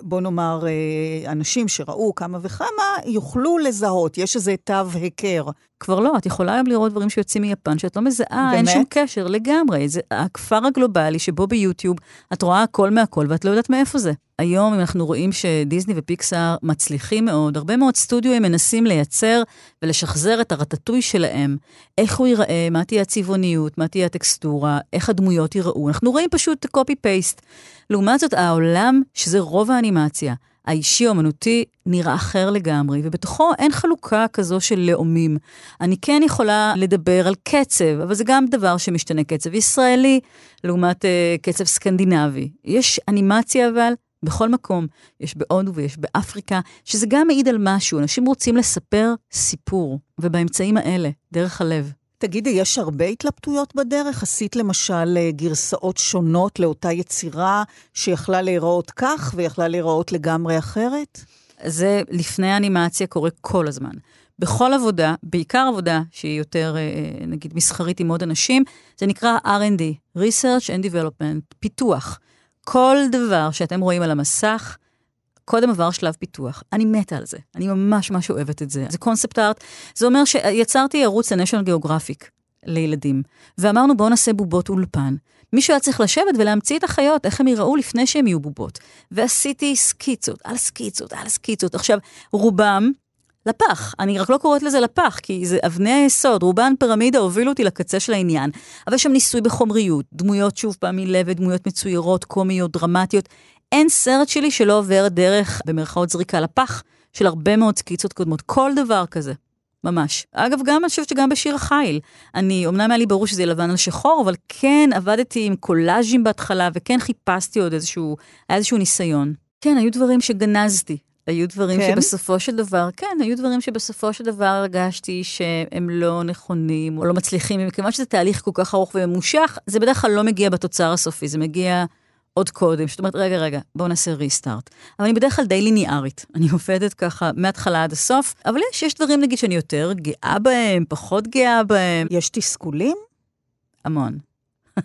בוא נאמר, אה, אנשים שראו כמה וכמה, יוכלו לזהות, יש איזה תו היכר. כבר לא, את יכולה היום לראות דברים שיוצאים מיפן שאת לא מזהה, אין באמת? שום קשר לגמרי. זה הכפר הגלובלי שבו ביוטיוב את רואה הכל מהכל ואת לא יודעת מאיפה זה. היום אם אנחנו רואים שדיסני ופיקסאר מצליחים מאוד, הרבה מאוד סטודיו הם מנסים לייצר ולשחזר את הרטטוי שלהם. איך הוא ייראה, מה תהיה הצבעוניות, מה תהיה הטקסטורה, איך הדמויות ייראו. אנחנו רואים פשוט קופי-פייסט. לעומת זאת, העולם, שזה רוב האנימציה, האישי האומנותי נראה אחר לגמרי, ובתוכו אין חלוקה כזו של לאומים. אני כן יכולה לדבר על קצב, אבל זה גם דבר שמשתנה, קצב ישראלי לעומת uh, קצב סקנדינבי. יש אנימציה אבל בכל מקום, יש בהודו ויש באפריקה, שזה גם מעיד על משהו, אנשים רוצים לספר סיפור, ובאמצעים האלה, דרך הלב. תגידי, יש הרבה התלבטויות בדרך? עשית למשל אה, גרסאות שונות לאותה יצירה שיכלה להיראות כך ויכלה להיראות לגמרי אחרת? זה לפני האנימציה קורה כל הזמן. בכל עבודה, בעיקר עבודה שהיא יותר, אה, נגיד, מסחרית עם עוד אנשים, זה נקרא R&D, Research and Development, פיתוח. כל דבר שאתם רואים על המסך, קודם עבר שלב פיתוח. אני מתה על זה, אני ממש ממש אוהבת את זה. זה קונספט ארט. זה אומר שיצרתי ערוץ ל-National Geographic לילדים, ואמרנו בואו נעשה בובות אולפן. מישהו היה צריך לשבת ולהמציא את החיות, איך הם ייראו לפני שהם יהיו בובות. ועשיתי סקיצות, על סקיצות, על סקיצות. עכשיו, רובם לפח. אני רק לא קוראת לזה לפח, כי זה אבני היסוד, רובן פירמידה הובילו אותי לקצה של העניין. אבל יש שם ניסוי בחומריות, דמויות שוב פעם מלבד, דמויות מצוירות, קומיות, דרמטיות. אין סרט שלי שלא עובר דרך, במרכאות זריקה לפח, של הרבה מאוד סקיצות קודמות. כל דבר כזה. ממש. אגב, גם אני חושבת שגם בשיר החיל. אני, אמנם היה לי ברור שזה יהיה לבן על שחור, אבל כן עבדתי עם קולאז'ים בהתחלה, וכן חיפשתי עוד איזשהו, היה איזשהו ניסיון. כן, היו דברים שגנזתי. היו דברים כן? שבסופו של דבר, כן, היו דברים שבסופו של דבר הרגשתי שהם לא נכונים או לא מצליחים, ומכיוון שזה תהליך כל כך ארוך וממושך, זה בדרך כלל לא מגיע בתוצר הסופי, זה מגיע עוד קודם. זאת אומרת, רגע, רגע, בואו נעשה ריסטארט. אבל אני בדרך כלל די ליניארית. אני עובדת ככה מההתחלה עד הסוף, אבל יש, יש דברים, נגיד, שאני יותר גאה בהם, פחות גאה בהם, יש תסכולים? המון.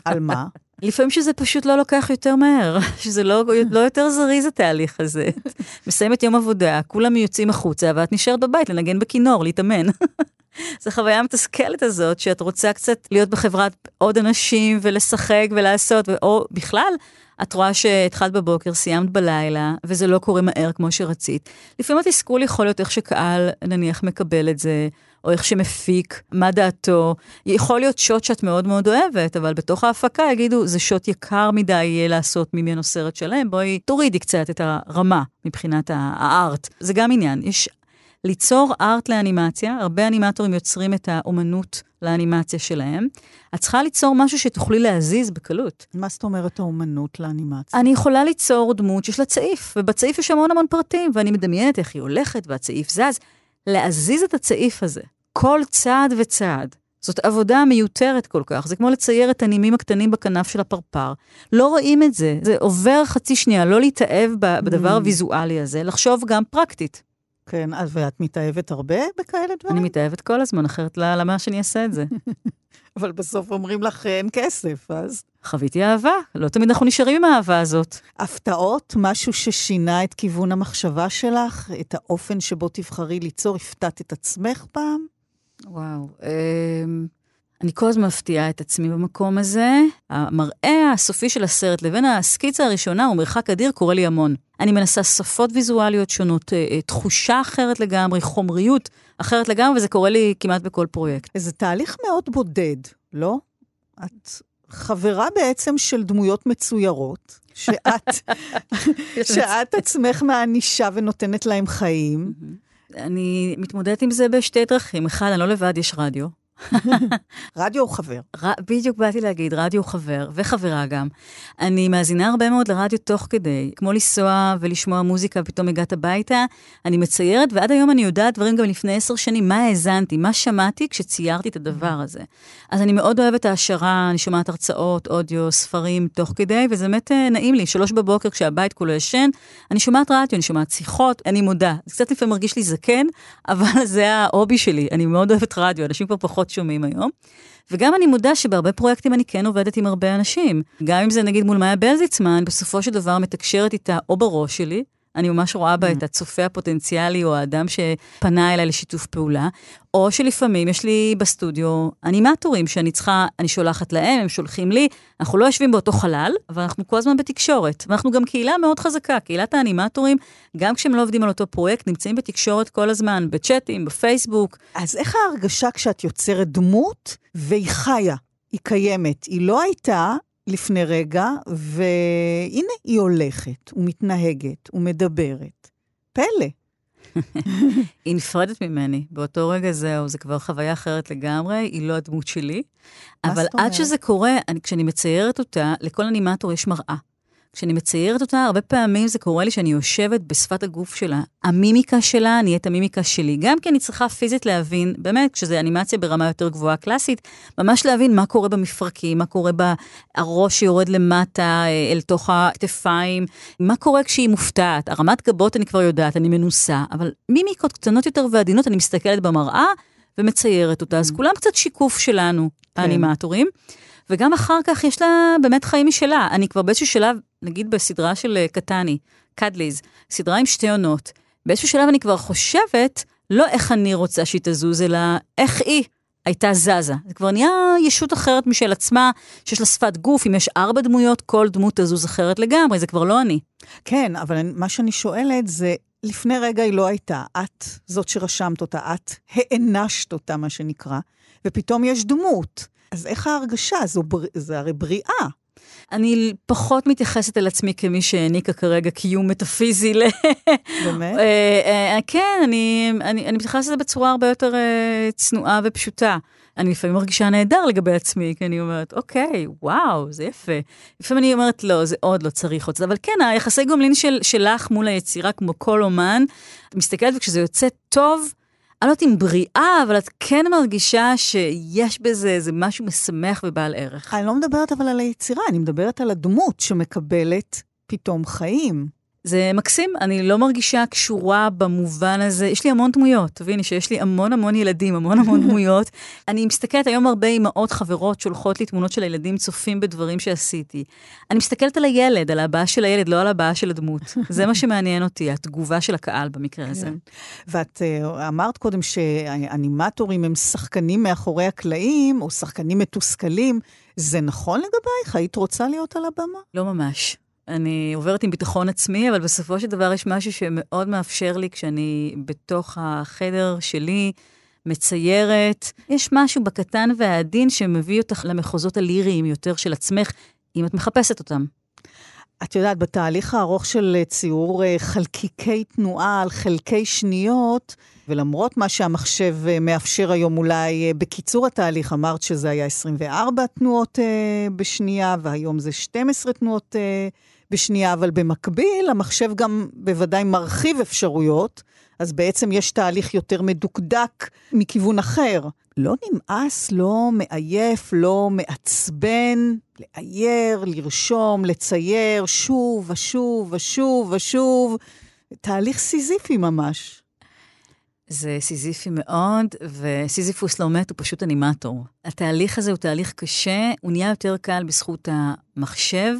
על מה? *laughs* לפעמים שזה פשוט לא לוקח יותר מהר, *laughs* שזה לא, לא יותר זריז התהליך הזה. *laughs* מסיימת יום עבודה, כולם יוצאים החוצה, ואת נשארת בבית לנגן בכינור, להתאמן. *laughs* זו חוויה מתסכלת הזאת, שאת רוצה קצת להיות בחברת עוד אנשים ולשחק ולעשות, או בכלל, את רואה שהתחלת בבוקר, סיימת בלילה, וזה לא קורה מהר כמו שרצית. לפעמים התסכול יכול להיות איך שקהל, נניח, מקבל את זה, או איך שמפיק, מה דעתו. יכול להיות שוט שאת מאוד מאוד אוהבת, אבל בתוך ההפקה יגידו, זה שוט יקר מדי יהיה לעשות ממנו סרט שלם, בואי תורידי קצת את הרמה מבחינת הארט. זה גם עניין. יש ליצור ארט לאנימציה, הרבה אנימטורים יוצרים את האומנות לאנימציה שלהם. את צריכה ליצור משהו שתוכלי להזיז בקלות. מה זאת אומרת האומנות לאנימציה? אני יכולה ליצור דמות שיש לה צעיף, ובצעיף יש המון המון פרטים, ואני מדמיינת איך היא הולכת והצעיף זז. להזיז את הצעיף הזה, כל צעד וצעד. זאת עבודה מיותרת כל כך, זה כמו לצייר את הנימים הקטנים בכנף של הפרפר. לא רואים את זה, זה עובר חצי שנייה, לא להתאהב בדבר mm. הוויזואלי הזה, לחשוב גם פרקטית. כן, אז ואת מתאהבת הרבה בכאלה דברים? אני מתאהבת כל הזמן, אחרת למה שאני אעשה את זה? *laughs* אבל בסוף אומרים לך אין כסף, אז... חוויתי אהבה, לא תמיד אנחנו נשארים עם האהבה הזאת. הפתעות, משהו ששינה את כיוון המחשבה שלך, את האופן שבו תבחרי ליצור, הפתעת את עצמך פעם? וואו, אה... אני כל הזמן מפתיעה את עצמי במקום הזה. המראה הסופי של הסרט לבין הסקיצה הראשונה הוא מרחק אדיר, קורה לי המון. אני מנסה שפות ויזואליות שונות, אה, אה, תחושה אחרת לגמרי, חומריות אחרת לגמרי, וזה קורה לי כמעט בכל פרויקט. זה תהליך מאוד בודד, לא? את חברה בעצם של דמויות מצוירות, שאת, *laughs* שאת עצמך מענישה ונותנת להם חיים. אני מתמודדת עם זה בשתי דרכים. אחד, אני לא לבד, יש רדיו. רדיו הוא חבר. ר... בדיוק באתי להגיד, רדיו חבר, וחברה גם. אני מאזינה הרבה מאוד לרדיו תוך כדי, כמו לנסוע ולשמוע מוזיקה, ופתאום הגעת הביתה, אני מציירת, ועד היום אני יודעת דברים גם לפני עשר שנים, מה האזנתי, מה שמעתי כשציירתי את הדבר הזה. אז אני מאוד אוהבת העשרה, אני שומעת הרצאות, אודיו, ספרים תוך כדי, וזה באמת אה, נעים לי. שלוש בבוקר כשהבית כולו ישן, אני שומעת רדיו, אני שומעת שיחות, אני מודה. זה קצת לפעמים מרגיש לי זקן, *laughs* אבל זה ההובי שלי, אני מאוד אוהבת רדיו, אנשים כבר פחות שומעים היום. וגם אני מודה שבהרבה פרויקטים אני כן עובדת עם הרבה אנשים. גם אם זה נגיד מול מאיה בלזיצמן, בסופו של דבר מתקשרת איתה או בראש שלי, אני ממש רואה בה mm. את הצופה הפוטנציאלי או האדם שפנה אליי לשיתוף פעולה, או שלפעמים יש לי בסטודיו אנימטורים שאני צריכה, אני שולחת להם, הם שולחים לי, אנחנו לא יושבים באותו חלל, אבל אנחנו כל הזמן בתקשורת. ואנחנו גם קהילה מאוד חזקה, קהילת האנימטורים, גם כשהם לא עובדים על אותו פרויקט, נמצאים בתקשורת כל הזמן, בצ'אטים, בפייסבוק. אז איך ההרגשה כשאת יוצרת דמות והיא חיה, היא קיימת, היא לא הייתה לפני רגע, והנה היא הולכת, ומתנהגת, ומדברת. פלא. *laughs* היא נפרדת ממני. באותו רגע זהו, זה כבר חוויה אחרת לגמרי, היא לא הדמות שלי. אבל עד שזה קורה, אני, כשאני מציירת אותה, לכל אנימטור יש מראה. כשאני מציירת אותה, הרבה פעמים זה קורה לי שאני יושבת בשפת הגוף שלה. המימיקה שלה נהיית המימיקה שלי. גם כי אני צריכה פיזית להבין, באמת, כשזה אנימציה ברמה יותר גבוהה קלאסית, ממש להבין מה קורה במפרקים, מה קורה בראש שיורד למטה, אה, אל תוך הכתפיים, מה קורה כשהיא מופתעת. הרמת גבות אני כבר יודעת, אני מנוסה, אבל מימיקות קטנות יותר ועדינות, אני מסתכלת במראה ומציירת אותה. אז mm. כולם קצת שיקוף שלנו, כן. וגם אחר כך יש לה באמת חיים משלה. אני כבר באיזשהו שלב, נגיד בסדרה של אה, קטני, קדליז, סדרה עם שתי עונות, באיזשהו שלב אני כבר חושבת, לא איך אני רוצה שהיא תזוז, אלא איך היא הייתה זזה. זה כבר נהיה ישות אחרת משל עצמה, שיש לה שפת גוף, אם יש ארבע דמויות, כל דמות תזוז אחרת לגמרי, זה כבר לא אני. כן, אבל מה שאני שואלת זה, לפני רגע היא לא הייתה, את זאת שרשמת אותה, את הענשת אותה, מה שנקרא, ופתאום יש דמות. אז איך ההרגשה? זו בר... זה הרי בריאה. אני פחות מתייחסת אל עצמי כמי שהעניקה כרגע קיום מטאפיזי ל... באמת? אה, אה, כן, אני, אני, אני מתייחסת לזה בצורה הרבה יותר אה, צנועה ופשוטה. אני לפעמים מרגישה נהדר לגבי עצמי, כי אני אומרת, אוקיי, וואו, זה יפה. לפעמים אני אומרת, לא, זה עוד לא צריך עוד זה, אבל כן, היחסי גומלין של, שלך מול היצירה, כמו כל אומן, את מסתכלת וכשזה יוצא טוב, אני לא יודעת אם בריאה, אבל את כן מרגישה שיש בזה איזה משהו משמח ובעל ערך. אני לא מדברת אבל על היצירה, אני מדברת על הדמות שמקבלת פתאום חיים. זה מקסים, אני לא מרגישה קשורה במובן הזה. יש לי המון דמויות, תביני שיש לי המון המון ילדים, המון המון *laughs* דמויות. אני מסתכלת, היום הרבה אמהות חברות שולחות לי תמונות של הילדים צופים בדברים שעשיתי. אני מסתכלת על הילד, על הבעה של הילד, לא על הבעה של הדמות. *laughs* זה מה שמעניין אותי, התגובה של הקהל במקרה הזה. כן. ואת uh, אמרת קודם שאנימטורים הם שחקנים מאחורי הקלעים, או שחקנים מתוסכלים. זה נכון לגבייך? היית רוצה להיות על הבמה? לא ממש. אני עוברת עם ביטחון עצמי, אבל בסופו של דבר יש משהו שמאוד מאפשר לי כשאני בתוך החדר שלי, מציירת. יש משהו בקטן והעדין שמביא אותך למחוזות הליריים יותר של עצמך, אם את מחפשת אותם. את יודעת, בתהליך הארוך של ציור אה, חלקיקי תנועה על חלקי שניות, ולמרות מה שהמחשב אה, מאפשר היום אולי אה, בקיצור התהליך, אמרת שזה היה 24 תנועות בשנייה, והיום זה 12 תנועות בשנייה, אבל במקביל, המחשב גם בוודאי מרחיב אפשרויות, אז בעצם יש תהליך יותר מדוקדק מכיוון אחר. לא נמאס, לא מעייף, לא מעצבן, לאייר, לרשום, לצייר, שוב ושוב ושוב ושוב. תהליך סיזיפי ממש. זה סיזיפי מאוד, וסיזיפוס לא מת, הוא פשוט אנימטור. התהליך הזה הוא תהליך קשה, הוא נהיה יותר קל בזכות המחשב,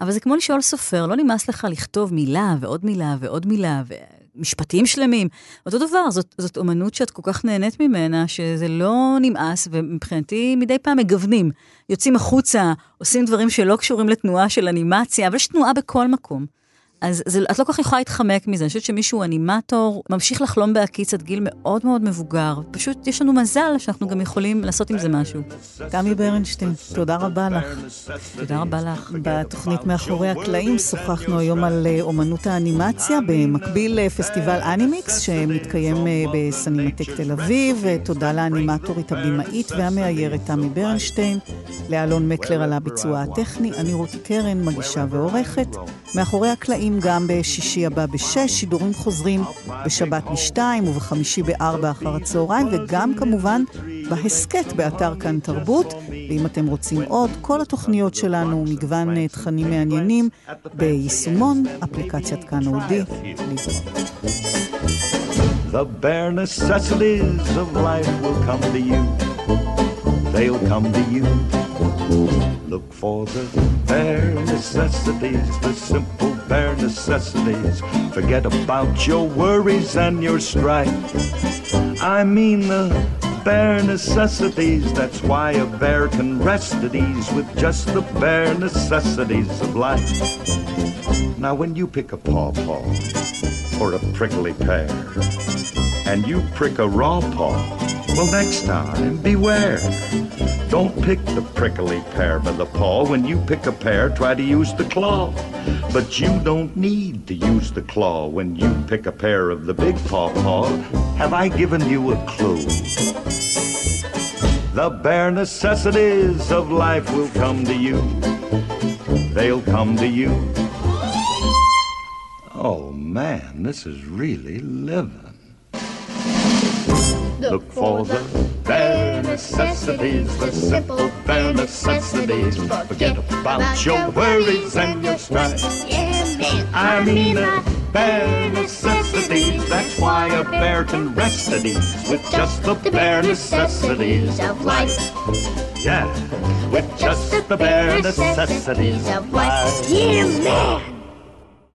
אבל זה כמו לשאול סופר, לא נמאס לך לכתוב מילה ועוד מילה ועוד מילה, ומשפטים שלמים. אותו דבר, זאת, זאת אומנות שאת כל כך נהנית ממנה, שזה לא נמאס, ומבחינתי מדי פעם מגוונים. יוצאים החוצה, עושים דברים שלא קשורים לתנועה של אנימציה, אבל יש תנועה בכל מקום. אז זה, את לא כל כך יכולה להתחמק מזה. אני חושבת שמישהו אנימטור, ממשיך לחלום בהקיץ עד גיל מאוד מאוד מבוגר. פשוט יש לנו מזל שאנחנו גם יכולים לעשות עם זה משהו. תמי ברנשטיין, תודה רבה לך. תודה רבה לך. בתוכנית מאחורי הקלעים שוחחנו היום על אה, אומנות האנימציה, במקביל לפסטיבל אנימיקס, שמתקיים אה, בסנימטק תל אביב. תודה לאנימטורית הבמאית והמאיירת תמי ברנשטיין, לאלון מקלר על הביצוע הטכני, אני רותי קרן, מגישה ועורכת. מאחורי הקלעים נמצאים גם בשישי הבא בשש, שידורים חוזרים בשבת בשתיים ובחמישי בארבע אחר הצהריים, וגם כמובן בהסכת באתר כאן תרבות. ואם אתם רוצים עוד, כל התוכניות שלנו, מגוון תכנים מעניינים, ביישומון, אפליקציית כאן אודי. The bare necessities of life will come to you. They'll come to you. Look for the bare necessities, the simple bare necessities. Forget about your worries and your strife. I mean the bare necessities. That's why a bear can rest at ease with just the bare necessities of life. Now, when you pick a pawpaw or a prickly pear, and you prick a raw paw, well, next time, beware. Don't pick the prickly pear by the paw. When you pick a pear, try to use the claw. But you don't need to use the claw when you pick a pear of the big paw paw. Have I given you a clue? The bare necessities of life will come to you. They'll come to you. Oh man, this is really living. Look for the bare necessities, the simple bare necessities. Forget about your worries and your strife. I mean the bare necessities. That's why a bear can rest at ease with just the bare necessities of life. Yeah, with just the bare necessities of life. Yeah, man.